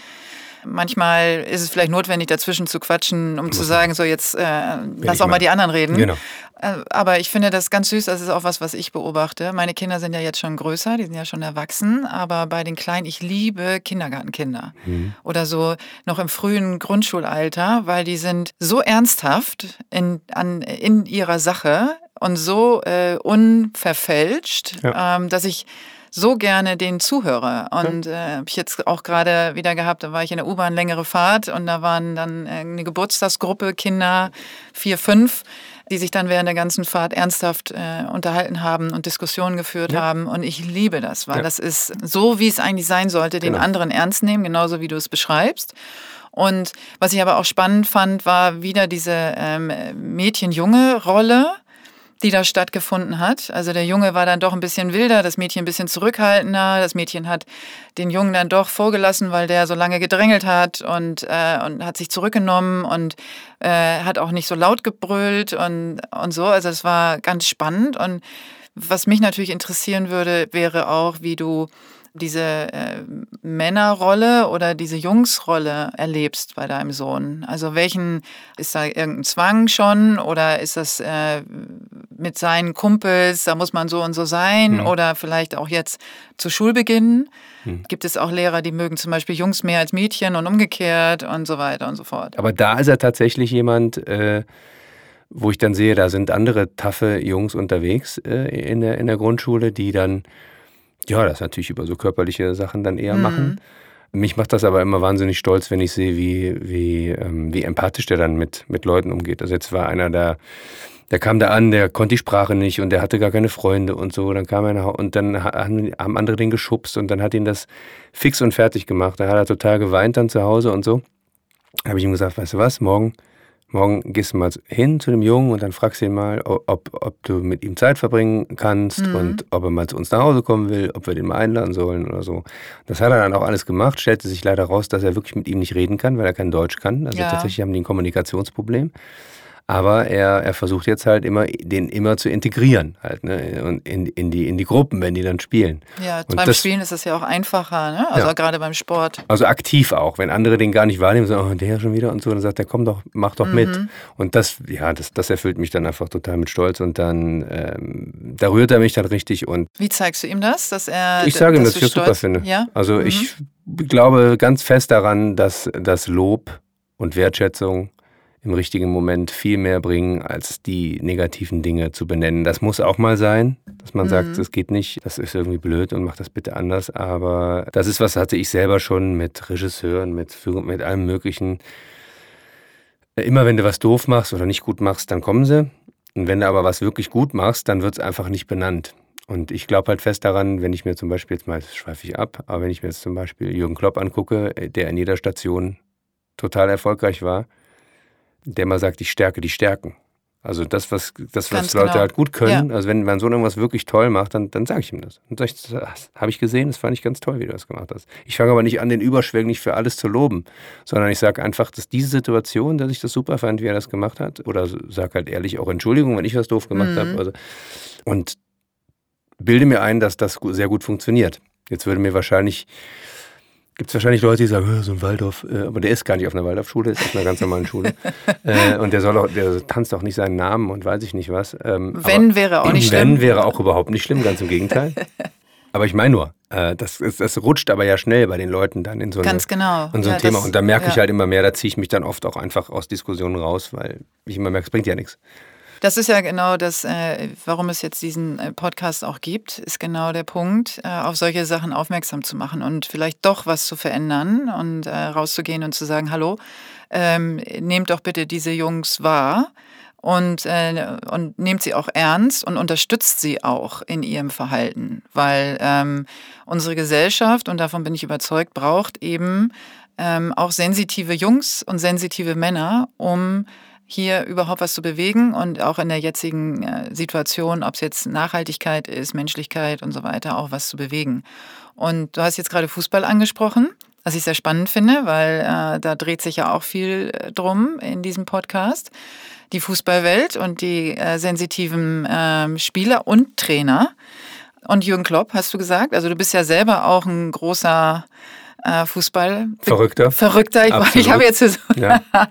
Manchmal ist es vielleicht notwendig, dazwischen zu quatschen, um zu sagen, so jetzt äh, lass auch mal die anderen reden. Genau. Äh, aber ich finde das ganz süß, das ist auch was, was ich beobachte. Meine Kinder sind ja jetzt schon größer, die sind ja schon erwachsen, aber bei den Kleinen, ich liebe Kindergartenkinder mhm. oder so noch im frühen Grundschulalter, weil die sind so ernsthaft in, an, in ihrer Sache und so äh, unverfälscht, ja. ähm, dass ich so gerne den zuhöre. Und äh, habe ich jetzt auch gerade wieder gehabt, da war ich in der U-Bahn längere Fahrt und da waren dann äh, eine Geburtstagsgruppe, Kinder, vier, fünf, die sich dann während der ganzen Fahrt ernsthaft äh, unterhalten haben und Diskussionen geführt ja. haben. Und ich liebe das, weil ja. das ist so, wie es eigentlich sein sollte, den genau. anderen ernst nehmen, genauso wie du es beschreibst. Und was ich aber auch spannend fand, war wieder diese ähm, Mädchen-Junge-Rolle die da stattgefunden hat. Also der Junge war dann doch ein bisschen wilder, das Mädchen ein bisschen zurückhaltender. Das Mädchen hat den Jungen dann doch vorgelassen, weil der so lange gedrängelt hat und, äh, und hat sich zurückgenommen und äh, hat auch nicht so laut gebrüllt und, und so. Also es war ganz spannend. Und was mich natürlich interessieren würde, wäre auch, wie du diese äh, Männerrolle oder diese Jungsrolle erlebst bei deinem Sohn? Also welchen, ist da irgendein Zwang schon oder ist das äh, mit seinen Kumpels, da muss man so und so sein mhm. oder vielleicht auch jetzt zu Schulbeginn? Mhm. Gibt es auch Lehrer, die mögen zum Beispiel Jungs mehr als Mädchen und umgekehrt und so weiter und so fort? Aber da ist er tatsächlich jemand, äh, wo ich dann sehe, da sind andere taffe Jungs unterwegs äh, in, der, in der Grundschule, die dann ja, das natürlich über so körperliche Sachen dann eher mhm. machen. Mich macht das aber immer wahnsinnig stolz, wenn ich sehe, wie, wie, ähm, wie empathisch der dann mit, mit Leuten umgeht. Also jetzt war einer da, der kam da an, der konnte die Sprache nicht und der hatte gar keine Freunde und so. Dann kam er und dann haben, haben andere den geschubst und dann hat ihn das fix und fertig gemacht. Da hat er total geweint dann zu Hause und so. Da habe ich ihm gesagt, weißt du was, morgen morgen gehst du mal hin zu dem Jungen und dann fragst du ihn mal, ob, ob du mit ihm Zeit verbringen kannst mhm. und ob er mal zu uns nach Hause kommen will, ob wir den mal einladen sollen oder so. Das hat er dann auch alles gemacht, stellte sich leider raus, dass er wirklich mit ihm nicht reden kann, weil er kein Deutsch kann. Also ja. tatsächlich haben die ein Kommunikationsproblem. Aber er, er versucht jetzt halt immer, den immer zu integrieren, halt, ne? Und in, in, die, in die Gruppen, wenn die dann spielen. Ja, und beim das, Spielen ist das ja auch einfacher, ne? Also ja. gerade beim Sport. Also aktiv auch. Wenn andere den gar nicht wahrnehmen, sagen, oh, der schon wieder und so, dann sagt er, komm doch, mach doch mhm. mit. Und das, ja, das, das erfüllt mich dann einfach total mit Stolz und dann, ähm, da rührt er mich dann richtig und. Wie zeigst du ihm das, dass er. Ich sage ihm, dass ich das super finde. Ja? Also mhm. ich glaube ganz fest daran, dass das Lob und Wertschätzung im richtigen Moment viel mehr bringen, als die negativen Dinge zu benennen. Das muss auch mal sein, dass man mhm. sagt, es geht nicht, das ist irgendwie blöd und macht das bitte anders. Aber das ist was, hatte ich selber schon mit Regisseuren, mit, mit allem Möglichen. Immer wenn du was doof machst oder nicht gut machst, dann kommen sie. Und wenn du aber was wirklich gut machst, dann wird es einfach nicht benannt. Und ich glaube halt fest daran, wenn ich mir zum Beispiel jetzt mal, das schweife ich ab, aber wenn ich mir jetzt zum Beispiel Jürgen Klopp angucke, der in jeder Station total erfolgreich war, der mal sagt, ich stärke die Stärken. Also das, was, das, was Leute genau. halt gut können. Ja. Also wenn mein Sohn irgendwas wirklich toll macht, dann, dann sage ich ihm das. Und sage ich, das habe ich gesehen, das fand ich ganz toll, wie du das gemacht hast. Ich fange aber nicht an, den Überschwäng nicht für alles zu loben, sondern ich sage einfach, dass diese Situation, dass ich das super fand, wie er das gemacht hat. Oder sage halt ehrlich auch Entschuldigung, wenn ich was doof gemacht mhm. habe. Also, und bilde mir ein, dass das sehr gut funktioniert. Jetzt würde mir wahrscheinlich gibt es wahrscheinlich Leute, die sagen, so ein Waldorf, äh, aber der ist gar nicht auf einer Waldorfschule, ist auf einer ganz normalen Schule. [LAUGHS] äh, und der soll auch, der tanzt auch nicht seinen Namen und weiß ich nicht was. Ähm, wenn wäre auch nicht schlimm. Wenn wäre auch überhaupt nicht schlimm, ganz im Gegenteil. [LAUGHS] aber ich meine nur, äh, das, das, rutscht aber ja schnell bei den Leuten dann in so, eine, genau. in so ein ja, Thema. Das, und da merke ja. ich halt immer mehr, da ziehe ich mich dann oft auch einfach aus Diskussionen raus, weil ich immer merke, es bringt ja nichts. Das ist ja genau das, äh, warum es jetzt diesen äh, Podcast auch gibt, ist genau der Punkt, äh, auf solche Sachen aufmerksam zu machen und vielleicht doch was zu verändern und äh, rauszugehen und zu sagen, hallo, ähm, nehmt doch bitte diese Jungs wahr und, äh, und nehmt sie auch ernst und unterstützt sie auch in ihrem Verhalten, weil ähm, unsere Gesellschaft, und davon bin ich überzeugt, braucht eben ähm, auch sensitive Jungs und sensitive Männer, um hier überhaupt was zu bewegen und auch in der jetzigen äh, Situation, ob es jetzt Nachhaltigkeit ist, Menschlichkeit und so weiter, auch was zu bewegen. Und du hast jetzt gerade Fußball angesprochen, was ich sehr spannend finde, weil äh, da dreht sich ja auch viel äh, drum in diesem Podcast. Die Fußballwelt und die äh, sensitiven ähm, Spieler und Trainer. Und Jürgen Klopp, hast du gesagt, also du bist ja selber auch ein großer äh, Fußball. Verrückter. Verrückter. Ich, [LAUGHS] ich habe jetzt so. Ja. [LAUGHS]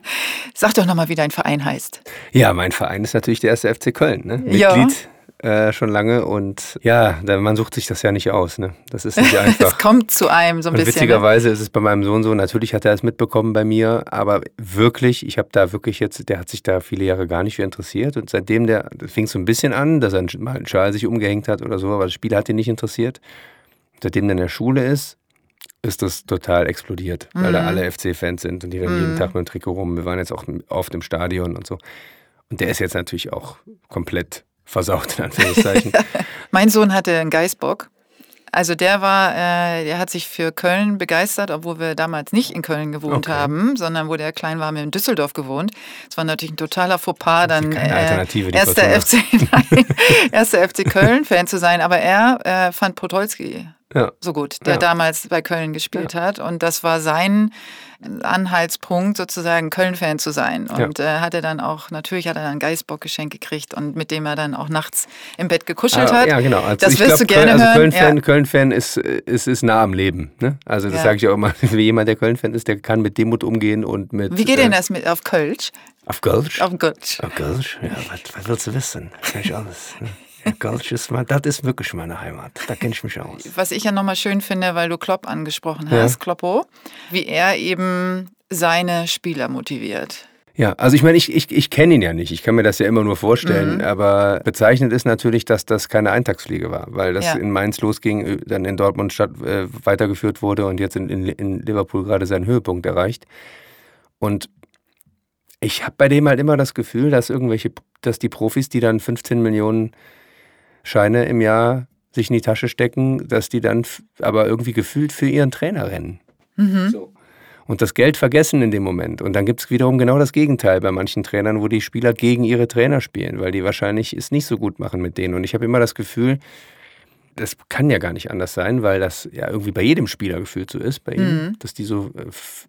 Sag doch nochmal, wie dein Verein heißt. Ja, mein Verein ist natürlich der erste FC Köln. Ne? Ja. Mitglied äh, schon lange und ja, man sucht sich das ja nicht aus. Ne? Das ist nicht [LAUGHS] einfach. es kommt zu einem so ein und bisschen. Ne? Witzigerweise ist es bei meinem Sohn so, natürlich hat er es mitbekommen bei mir, aber wirklich, ich habe da wirklich jetzt, der hat sich da viele Jahre gar nicht für interessiert und seitdem der, fing so ein bisschen an, dass er mal einen Schal sich umgehängt hat oder so, aber das Spiel hat ihn nicht interessiert. Seitdem er in der Schule ist, ist das total explodiert, weil mhm. da alle FC-Fans sind und die rennen mhm. jeden Tag mit dem Trikot rum. Wir waren jetzt auch oft im Stadion und so. Und der ist jetzt natürlich auch komplett versaut, in Anführungszeichen. [LAUGHS] mein Sohn hatte einen Geißbock. Also der war, äh, der hat sich für Köln begeistert, obwohl wir damals nicht in Köln gewohnt okay. haben, sondern wo der klein war, haben wir in Düsseldorf gewohnt. Es war natürlich ein totaler Fauxpas, dann äh, erster FC, [LAUGHS] nein, erster FC Köln Fan zu sein. Aber er äh, fand Podolski ja. so gut, der ja. damals bei Köln gespielt ja. hat. Und das war sein Anhaltspunkt, sozusagen Köln-Fan zu sein. Und äh, hat er dann auch, natürlich hat er dann ein Geißbock geschenkt gekriegt und mit dem er dann auch nachts im Bett gekuschelt ah, hat. Ja, genau. Also das wirst glaub, du gerne also Köln-Fan Köln -Fan ist, ist, ist nah am Leben. Ne? Also das sage ich auch immer, [LAUGHS] wie jemand, der Köln-Fan ist, der kann mit Demut umgehen und mit... Wie geht äh, denn das mit auf Kölsch? Auf Kölsch? Auf Kölsch. Auf Kölsch? Ja, was, was willst du wissen? Kann ich alles. Ne? Gulch ist, das ist wirklich meine Heimat. Da kenne ich mich aus. Was ich ja nochmal schön finde, weil du Klopp angesprochen hast, ja. Kloppo, wie er eben seine Spieler motiviert. Ja, also ich meine, ich, ich, ich kenne ihn ja nicht. Ich kann mir das ja immer nur vorstellen. Mhm. Aber bezeichnet ist natürlich, dass das keine Eintagsfliege war, weil das ja. in Mainz losging, äh, dann in Dortmund Stadt äh, weitergeführt wurde und jetzt in, in, in Liverpool gerade seinen Höhepunkt erreicht. Und ich habe bei dem halt immer das Gefühl, dass irgendwelche, dass die Profis, die dann 15 Millionen Scheine im Jahr sich in die Tasche stecken, dass die dann aber irgendwie gefühlt für ihren Trainer rennen. Mhm. So. Und das Geld vergessen in dem Moment. Und dann gibt es wiederum genau das Gegenteil bei manchen Trainern, wo die Spieler gegen ihre Trainer spielen, weil die wahrscheinlich es nicht so gut machen mit denen. Und ich habe immer das Gefühl, das kann ja gar nicht anders sein, weil das ja irgendwie bei jedem Spieler gefühlt so ist, bei ihnen, mhm. dass die so äh,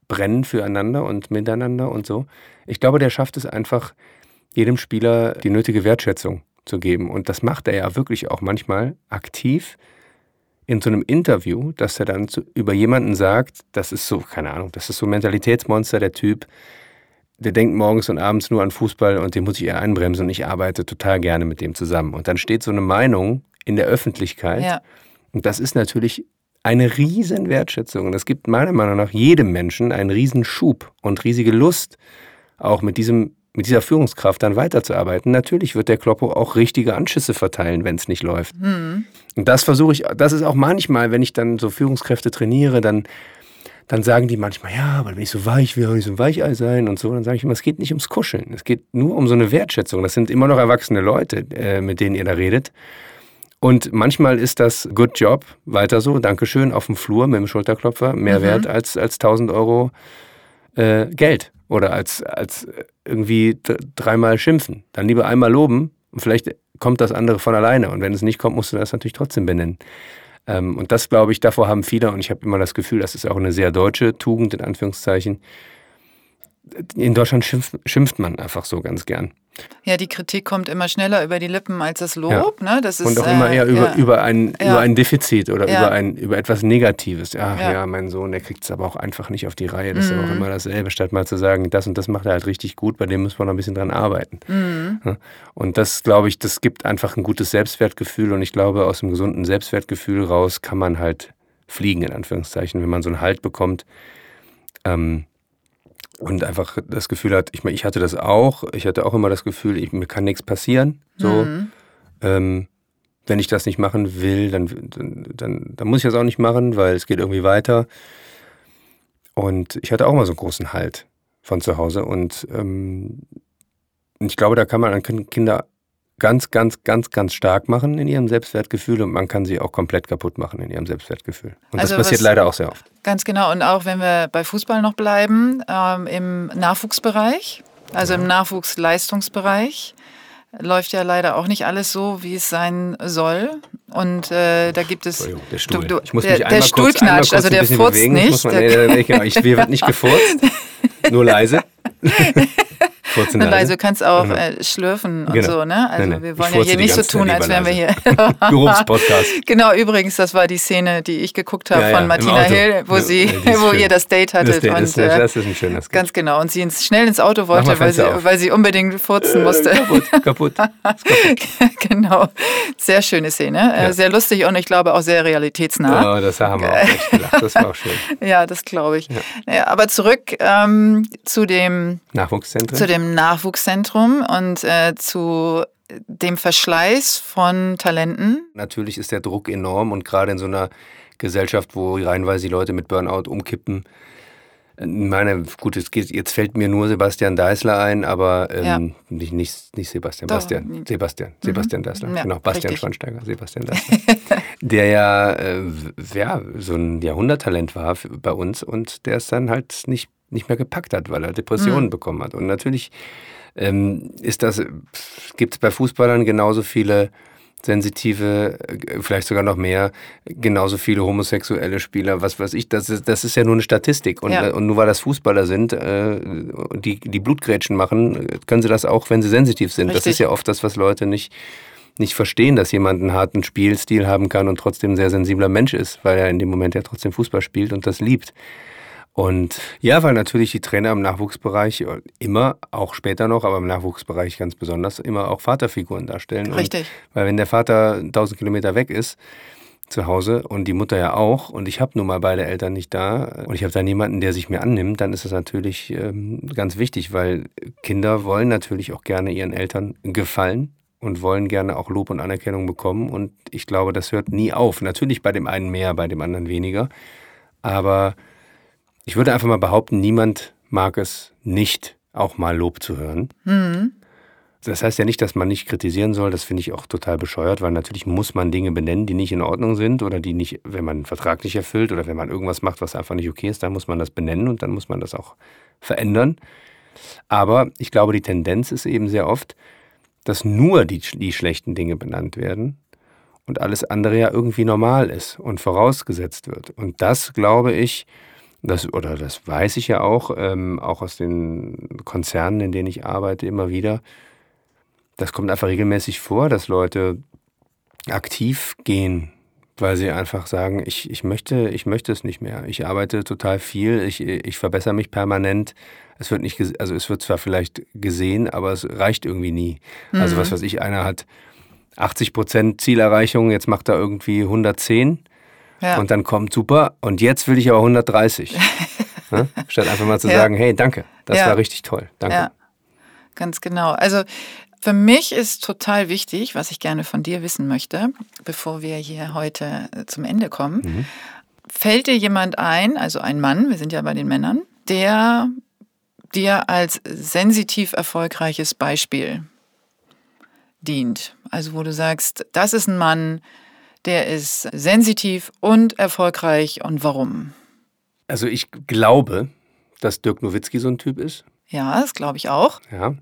brennen füreinander und miteinander und so. Ich glaube, der schafft es einfach, jedem Spieler die nötige Wertschätzung zu geben. Und das macht er ja wirklich auch manchmal aktiv in so einem Interview, dass er dann zu, über jemanden sagt, das ist so, keine Ahnung, das ist so ein Mentalitätsmonster, der Typ, der denkt morgens und abends nur an Fußball und den muss ich eher einbremsen und ich arbeite total gerne mit dem zusammen. Und dann steht so eine Meinung in der Öffentlichkeit. Ja. Und das ist natürlich eine riesen Wertschätzung. Und das gibt meiner Meinung nach jedem Menschen einen riesen Schub und riesige Lust, auch mit diesem mit dieser Führungskraft dann weiterzuarbeiten. Natürlich wird der Kloppo auch richtige Anschüsse verteilen, wenn es nicht läuft. Mhm. Und das versuche ich, das ist auch manchmal, wenn ich dann so Führungskräfte trainiere, dann, dann sagen die manchmal, ja, aber wenn ich so weich will, will ich so ein Weichei sein und so. Dann sage ich immer, es geht nicht ums Kuscheln. Es geht nur um so eine Wertschätzung. Das sind immer noch erwachsene Leute, äh, mit denen ihr da redet. Und manchmal ist das Good Job, weiter so, Dankeschön, auf dem Flur mit dem Schulterklopfer, mehr mhm. wert als, als 1000 Euro äh, Geld oder als, als irgendwie dreimal schimpfen. Dann lieber einmal loben und vielleicht kommt das andere von alleine. Und wenn es nicht kommt, musst du das natürlich trotzdem benennen. Ähm, und das, glaube ich, davor haben viele, und ich habe immer das Gefühl, das ist auch eine sehr deutsche Tugend, in Anführungszeichen. In Deutschland schimpft, schimpft man einfach so ganz gern. Ja, die Kritik kommt immer schneller über die Lippen als das Lob. Ja. Ne? Das ist, und auch immer eher äh, über, ja. über, ein, ja. über ein Defizit oder über, ein, über etwas Negatives. Ach ja, mein Sohn, der kriegt es aber auch einfach nicht auf die Reihe. Das mhm. ist auch immer dasselbe, statt mal zu sagen, das und das macht er halt richtig gut, bei dem müssen wir noch ein bisschen dran arbeiten. Mhm. Und das, glaube ich, das gibt einfach ein gutes Selbstwertgefühl und ich glaube, aus einem gesunden Selbstwertgefühl raus kann man halt fliegen, in Anführungszeichen, wenn man so einen Halt bekommt. Ähm, und einfach das Gefühl hat, ich meine, ich hatte das auch, ich hatte auch immer das Gefühl, ich, mir kann nichts passieren. So, mhm. ähm, wenn ich das nicht machen will, dann, dann, dann, dann, muss ich das auch nicht machen, weil es geht irgendwie weiter. Und ich hatte auch mal so einen großen Halt von zu Hause. Und ähm, ich glaube, da kann man an Kinder ganz, ganz, ganz, ganz stark machen in ihrem Selbstwertgefühl und man kann sie auch komplett kaputt machen in ihrem Selbstwertgefühl. Und also das passiert leider auch sehr oft. Ganz genau. Und auch wenn wir bei Fußball noch bleiben, ähm, im Nachwuchsbereich, also im Nachwuchsleistungsbereich, läuft ja leider auch nicht alles so, wie es sein soll. Und äh, da gibt es. Der Stuhl. Du, du, ich muss mich der, der Stuhl kurz, knatscht, also der furzt bewegen. nicht. Man, nee, genau, ich, [LAUGHS] wird nicht gefurzt, nur leise. [LAUGHS] Kurz und leise. Du kannst auch genau. äh, schlürfen und genau. so, ne? Also nee, nee. wir wollen ja hier nicht so tun, als wären wir hier. [LAUGHS] [LAUGHS] Geruchspodcast. genau, übrigens, das war die Szene, die ich geguckt habe ja, ja, von Martina Hill, wo, sie, [LAUGHS] wo ihr das Date hattet. Das, Date und, ist, äh, das ist ein schönes Ganz genau. Und sie ins, schnell ins Auto wollte, weil sie, weil sie unbedingt furzen äh, musste. kaputt, kaputt. kaputt. genau. Sehr schöne Szene. Äh, sehr lustig und ich glaube auch sehr realitätsnah. Oh, das haben wir auch echt gelacht. Das war auch schön. ja, das glaube ich. Aber zurück ähm, zu dem Nachwuchszentrum. Zu dem Nachwuchszentrum und äh, zu dem Verschleiß von Talenten. Natürlich ist der Druck enorm und gerade in so einer Gesellschaft, wo reihenweise die Leute mit Burnout umkippen. Ich meine, gut, es geht, jetzt fällt mir nur Sebastian Deißler ein, aber ähm, ja. nicht, nicht, nicht Sebastian, Doch. Bastian. Sebastian, mhm. Sebastian Deißler. Ja, genau, Bastian richtig. Schweinsteiger, Sebastian [LAUGHS] Deißler. der ja, äh, ja so ein Jahrhunderttalent war bei uns und der es dann halt nicht nicht mehr gepackt hat, weil er Depressionen mhm. bekommen hat. Und natürlich ähm, ist das, gibt es bei Fußballern genauso viele sensitive, äh, vielleicht sogar noch mehr, genauso viele homosexuelle Spieler, was weiß ich, das ist, das ist ja nur eine Statistik. Und, ja. und nur weil das Fußballer sind, äh, die, die Blutgrätschen machen, können sie das auch, wenn sie sensitiv sind. Richtig. Das ist ja oft das, was Leute nicht, nicht verstehen, dass jemand einen harten Spielstil haben kann und trotzdem ein sehr sensibler Mensch ist, weil er in dem Moment ja trotzdem Fußball spielt und das liebt. Und ja, weil natürlich die Trainer im Nachwuchsbereich immer, auch später noch, aber im Nachwuchsbereich ganz besonders, immer auch Vaterfiguren darstellen. Richtig. Und weil wenn der Vater 1000 Kilometer weg ist, zu Hause und die Mutter ja auch und ich habe nun mal beide Eltern nicht da und ich habe da niemanden, der sich mir annimmt, dann ist das natürlich ähm, ganz wichtig, weil Kinder wollen natürlich auch gerne ihren Eltern gefallen und wollen gerne auch Lob und Anerkennung bekommen und ich glaube, das hört nie auf. Natürlich bei dem einen mehr, bei dem anderen weniger, aber ich würde einfach mal behaupten, niemand mag es nicht, auch mal Lob zu hören. Mhm. Das heißt ja nicht, dass man nicht kritisieren soll, das finde ich auch total bescheuert, weil natürlich muss man Dinge benennen, die nicht in Ordnung sind oder die nicht, wenn man einen Vertrag nicht erfüllt oder wenn man irgendwas macht, was einfach nicht okay ist, dann muss man das benennen und dann muss man das auch verändern. Aber ich glaube, die Tendenz ist eben sehr oft, dass nur die, die schlechten Dinge benannt werden und alles andere ja irgendwie normal ist und vorausgesetzt wird. Und das, glaube ich, das, oder das weiß ich ja auch, ähm, auch aus den Konzernen, in denen ich arbeite, immer wieder. Das kommt einfach regelmäßig vor, dass Leute aktiv gehen, weil sie einfach sagen, ich, ich, möchte, ich möchte es nicht mehr. Ich arbeite total viel, ich, ich verbessere mich permanent. Es wird nicht, also es wird zwar vielleicht gesehen, aber es reicht irgendwie nie. Mhm. Also was weiß ich, einer hat 80 Prozent Zielerreichung, jetzt macht er irgendwie 110 ja. Und dann kommt super und jetzt will ich aber 130. ne? [LAUGHS] Statt einfach mal zu ja. sagen, hey, danke, das war richtig toll. Danke. Ja, ganz genau. Also für mich ist total wichtig, was ich gerne von dir wissen möchte, bevor wir hier heute äh, zum Ende kommen. Mhm. Fällt dir jemand ein, also ein Mann, wir sind ja bei den Männern, der dir als sensitiv erfolgreiches Beispiel dient? Also wo du sagst, das ist ein Mann, der ist sensitiv und erfolgreich und warum? Also ich glaube, dass Dirk Nowitzki so ein Typ ist. Ja, das glaube ich auch. Ja.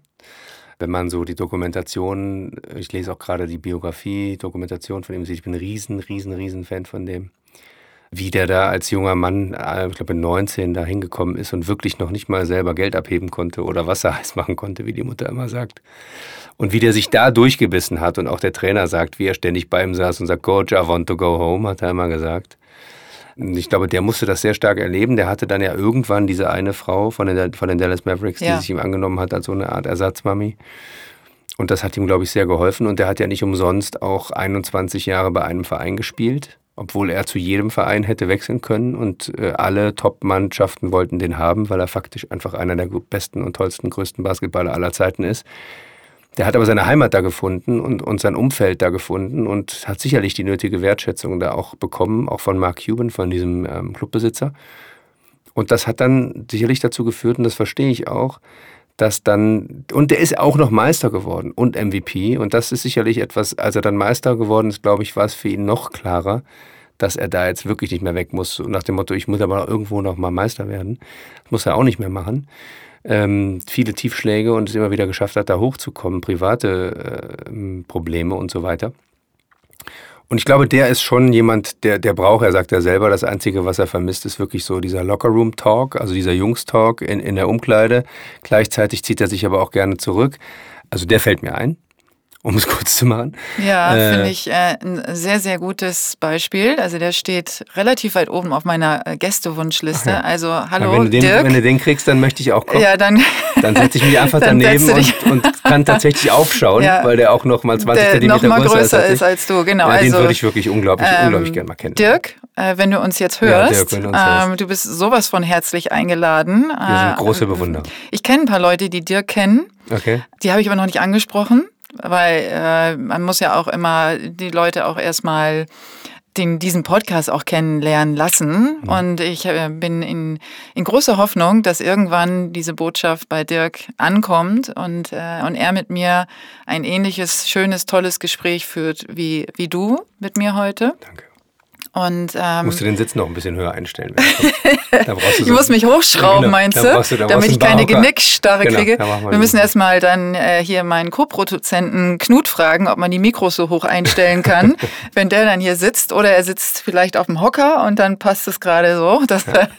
Wenn man so die Dokumentation, ich lese auch gerade die Biografie, Dokumentation von ihm sieht, ich bin ein riesen, riesen, riesen Fan von dem. Wie der da als junger Mann, äh, ich glaube 19, da hingekommen ist und wirklich noch nicht mal selber Geld abheben konnte oder Wasser heiß machen konnte, wie die Mutter immer sagt. Und wie der sich da durchgebissen hat und auch der Trainer sagt, wie er ständig bei ihm saß und sagt, Coach, I want to go home, hat er immer gesagt. Und ich glaube, der musste das sehr stark erleben. Der hatte dann ja irgendwann diese eine Frau von den, von den Dallas Mavericks, ja. die sich ihm angenommen hat als so eine Art Ersatzmami. Und das hat ihm, glaube ich, sehr geholfen. Und der hat ja nicht umsonst auch 21 Jahre bei einem Verein gespielt, obwohl er zu jedem Verein hätte wechseln können. Und äh, alle Top-Mannschaften wollten den haben, weil er faktisch einfach einer der besten und tollsten, größten Basketballer aller Zeiten ist. Der hat aber seine Heimat da gefunden und, und sein Umfeld da gefunden und hat sicherlich die nötige Wertschätzung da auch bekommen, auch von Mark Cuban, von diesem ähm, Clubbesitzer. Und das hat dann sicherlich dazu geführt, und das verstehe ich auch, dass dann, und der ist auch noch Meister geworden und MVP. Und das ist sicherlich etwas, als er dann Meister geworden ist, glaube ich, war es für ihn noch klarer, dass er da jetzt wirklich nicht mehr weg muss. Nach dem Motto, ich muss aber irgendwo noch mal Meister werden. Das muss er auch nicht mehr machen. Ähm, viele Tiefschläge und es immer wieder geschafft hat, da hochzukommen, private äh, Probleme und so weiter. Und ich glaube, der ist schon jemand, der, der braucht, er sagt ja selber, das Einzige, was er vermisst, ist wirklich so dieser Lockerroom-Talk, also dieser Jungs-Talk in, in der Umkleide. Gleichzeitig zieht er sich aber auch gerne zurück. Also der fällt mir ein um es [LAUGHS] kurz zu machen. Ja, äh, finde ich äh, ein sehr, sehr gutes Beispiel. Also der steht relativ weit oben auf meiner äh, Gästewunschliste. Ja. Also hallo, wenn du, den, Dirk. wenn du den kriegst, dann möchte ich auch kommen. Ja, dann dann setze ich mich [LAUGHS] einfach daneben und, und, kann tatsächlich [LAUGHS] aufschauen, ja. weil der auch noch mal 20 der Zentimeter noch mal größer, größer ist, als du. Genau. Ja, also, den würde ich wirklich unglaublich, ähm, unglaublich gerne mal kennen. Dirk, äh, wenn du uns jetzt hörst, ja, Dirk, uns ähm, du bist sowas von herzlich eingeladen. Wir sind äh, große Bewunderer. Ich kenne ein paar Leute, die Dirk kennen. Okay. Die habe ich aber noch nicht angesprochen weil äh, man muss ja auch immer die Leute auch erstmal den, diesen Podcast auch kennenlernen lassen. Mhm. Und ich äh, bin in, in großer Hoffnung, dass irgendwann diese Botschaft bei Dirk ankommt und, äh, und er mit mir ein ähnliches, schönes, tolles Gespräch führt wie, wie du mit mir heute. Danke. Und, ähm, musst du den Sitz noch ein bisschen höher einstellen. [LAUGHS] da brauchst du so ich muss mich hochschrauben, genau, meinst du? du damit ich keine Genickstarre genau, kriege. Wir müssen erstmal dann äh, hier meinen Co-Produzenten Knut fragen, ob man die Mikros so hoch einstellen kann, [LAUGHS] wenn der dann hier sitzt. Oder er sitzt vielleicht auf dem Hocker und dann passt es gerade so, [LAUGHS] dass ja. er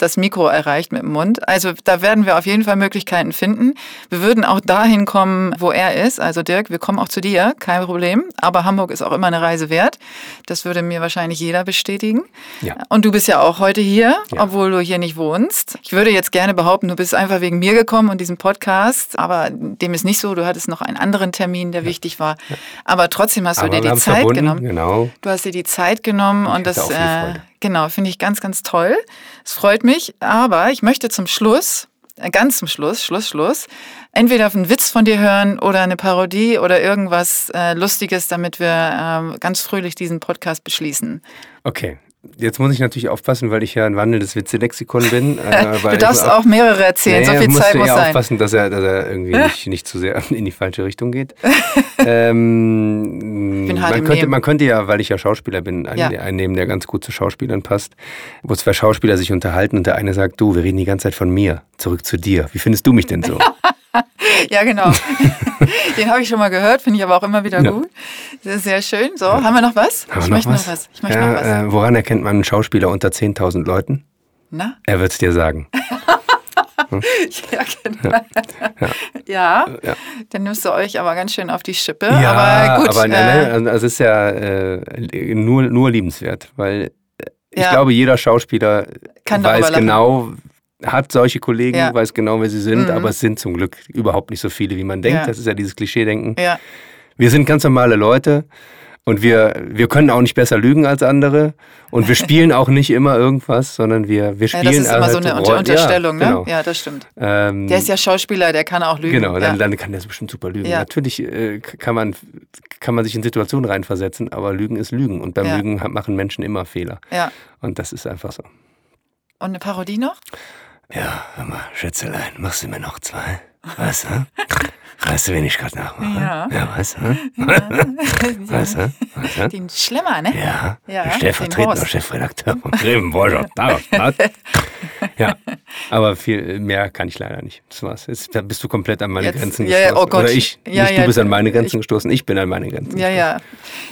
das Mikro erreicht mit dem Mund. Also da werden wir auf jeden Fall Möglichkeiten finden. Wir würden auch dahin kommen, wo er ist. Also Dirk, wir kommen auch zu dir, kein Problem. Aber Hamburg ist auch immer eine Reise wert. Das würde mir wahrscheinlich jeder Bilder bestätigen. Ja. Und du bist ja auch heute hier, ja. obwohl du hier nicht wohnst. Ich würde jetzt gerne behaupten, du bist einfach wegen mir gekommen und diesem Podcast, aber dem ist nicht so. Du hattest noch einen anderen Termin, der ja. wichtig war. Aber trotzdem hast aber du dir die Zeit verbunden. genommen. Genau. Du hast dir die Zeit genommen ich und das äh, genau finde ich ganz, ganz toll. Es freut mich. Aber ich möchte zum Schluss äh, ganz zum Schluss, Schluss, Schluss, entweder einen Witz von dir hören oder eine Parodie oder irgendwas äh, Lustiges, damit wir äh, ganz fröhlich diesen Podcast beschließen. Okay, Jetzt muss ich natürlich aufpassen, weil ich ja ein wandelndes Witzelexikon bin. [LAUGHS] Äh, du darfst auch, auch, mehrere erzählen, naja, so viel Zeit muss ja sein. aufpassen, dass er, dass er irgendwie nicht, nicht zu sehr [LAUGHS] in die falsche Richtung geht. [LAUGHS] ähm, halt man, könnte, man könnte ja, weil ich ja Schauspieler bin, einen, ja. einen nehmen, der ganz gut zu Schauspielern passt, wo zwei Schauspieler sich unterhalten und der eine sagt, du, wir reden die ganze Zeit von mir, zurück zu dir. Wie findest du mich denn so? [LAUGHS] ja, genau. [LAUGHS] Den habe ich schon mal gehört, finde ich aber auch immer wieder ja. gut. Ist sehr schön. So, ja. haben wir noch was? Haben ich noch möchte was? noch was. Ich möchte ja, noch was. Äh, woran erkennt man einen Schauspieler unter 10.000 Leuten? Na? Er wird es dir sagen. Hm? [LAUGHS] ja, genau. Ja. ja. dann nimmst du euch aber ganz schön auf die Schippe. Ja, aber gut. Aber äh, ne, also es ist ja äh, nur, nur liebenswert, weil ich glaube, jeder Schauspieler Kann weiß genau, hat solche Kollegen, ja. weiß genau, wer sie sind, mhm. aber es sind zum Glück überhaupt nicht so viele, wie man denkt. Ja. Das ist ja dieses Klischee-Denken. Ja. Wir sind ganz normale Leute und wir, wir können auch nicht besser lügen als andere und wir spielen auch nicht immer irgendwas, sondern wir, wir spielen. Ja, das ist immer halt so eine Unter Unterstellung, ja, ne? Genau. Ja, das stimmt. Ähm, der ist ja Schauspieler, der kann auch lügen. Genau, dann, dann kann der bestimmt super lügen. Natürlich äh, kann, man, kann man sich in Situationen reinversetzen, aber Lügen ist Lügen und beim Lügen machen Menschen immer Fehler. Ja. Und das ist einfach so. Und eine Parodie noch? Ja, hör mal, Schätzelein, machst du mir noch zwei? Was, hä? Weißt du, wen ich gerade nachmache? Ja. Ja, was, hä? Ja. [LAUGHS] Was, hä? Was, hä? Den Schlemmer, ne? Ja, ja stellvertretender Chefredakteur von Grevenbräucher Ja, aber viel mehr kann ich leider nicht. Das war's. Jetzt bist du komplett an meine Jetzt, Grenzen gestoßen. Ja, oh Gott. Oder ich. Ja, nicht, ja, du bist an meine Grenzen ich, gestoßen, ich bin an meine Grenzen Ja, ja.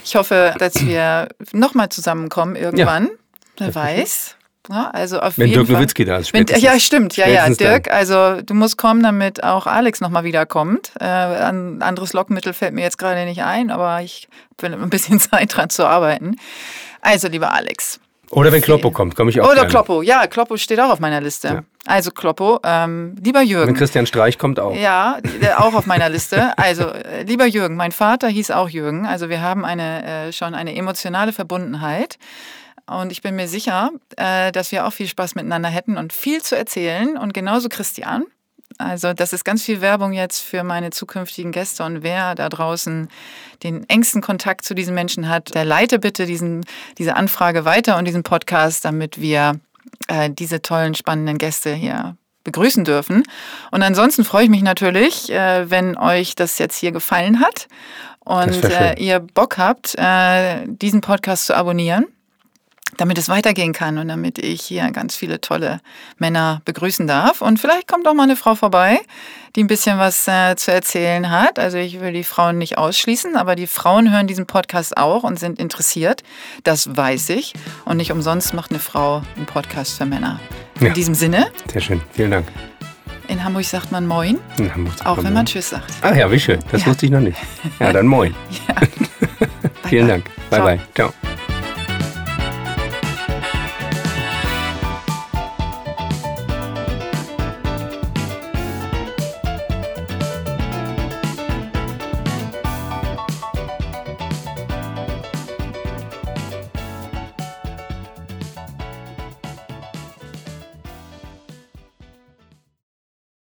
Ich hoffe, dass wir nochmal zusammenkommen irgendwann. Wer weiß. Ja, also auf Wenn jeden Dirk Nowitzki da ist. Wenn, ja, stimmt. Ja, ja, Dirk. Dann. Also du musst kommen, damit auch Alex nochmal wiederkommt. Äh, ein anderes Lockmittel fällt mir jetzt gerade nicht ein, aber ich bin ein bisschen [LAUGHS] Zeit dran zu arbeiten. Also, lieber Alex. Oder wenn Kloppo kommt, komme ich auch Oder gerne. Kloppo, ja, Kloppo steht auch auf meiner Liste. Ja. Also Kloppo, ähm, lieber Jürgen. Wenn Christian Streich kommt auch. Ja, auch auf meiner Liste. Also, äh, lieber Jürgen, mein Vater hieß auch Jürgen. Also wir haben eine, äh, schon eine emotionale Verbundenheit. Und ich bin mir sicher, äh, dass wir auch viel Spaß miteinander hätten und viel zu erzählen. Und genauso Christian. Also das ist ganz viel Werbung jetzt für meine zukünftigen Gäste und wer da draußen den engsten Kontakt zu diesen Menschen hat, der leite bitte diesen, diese Anfrage weiter und diesen Podcast, damit wir äh, diese tollen, spannenden Gäste hier begrüßen dürfen. Und ansonsten freue ich mich natürlich, äh, wenn euch das jetzt hier gefallen hat und äh, ihr Bock habt, äh, diesen Podcast zu abonnieren damit es weitergehen kann und damit ich hier ganz viele tolle Männer begrüßen darf. Und vielleicht kommt auch mal eine Frau vorbei, die ein bisschen was äh, zu erzählen hat. Also ich will die Frauen nicht ausschließen, aber die Frauen hören diesen Podcast auch und sind interessiert. Das weiß ich. Und nicht umsonst macht eine Frau einen Podcast für Männer. In ja. diesem Sinne. Sehr schön. Vielen Dank. In Hamburg sagt man Moin. In Hamburg sagt auch man wenn man Tschüss sagt. Ach ja, wie schön. Das ja. wusste ich noch nicht. Ja, dann Moin. [LAUGHS] Ja. [LAUGHS] Vielen bye. Dank. Bye, Ciao. bye. Ciao.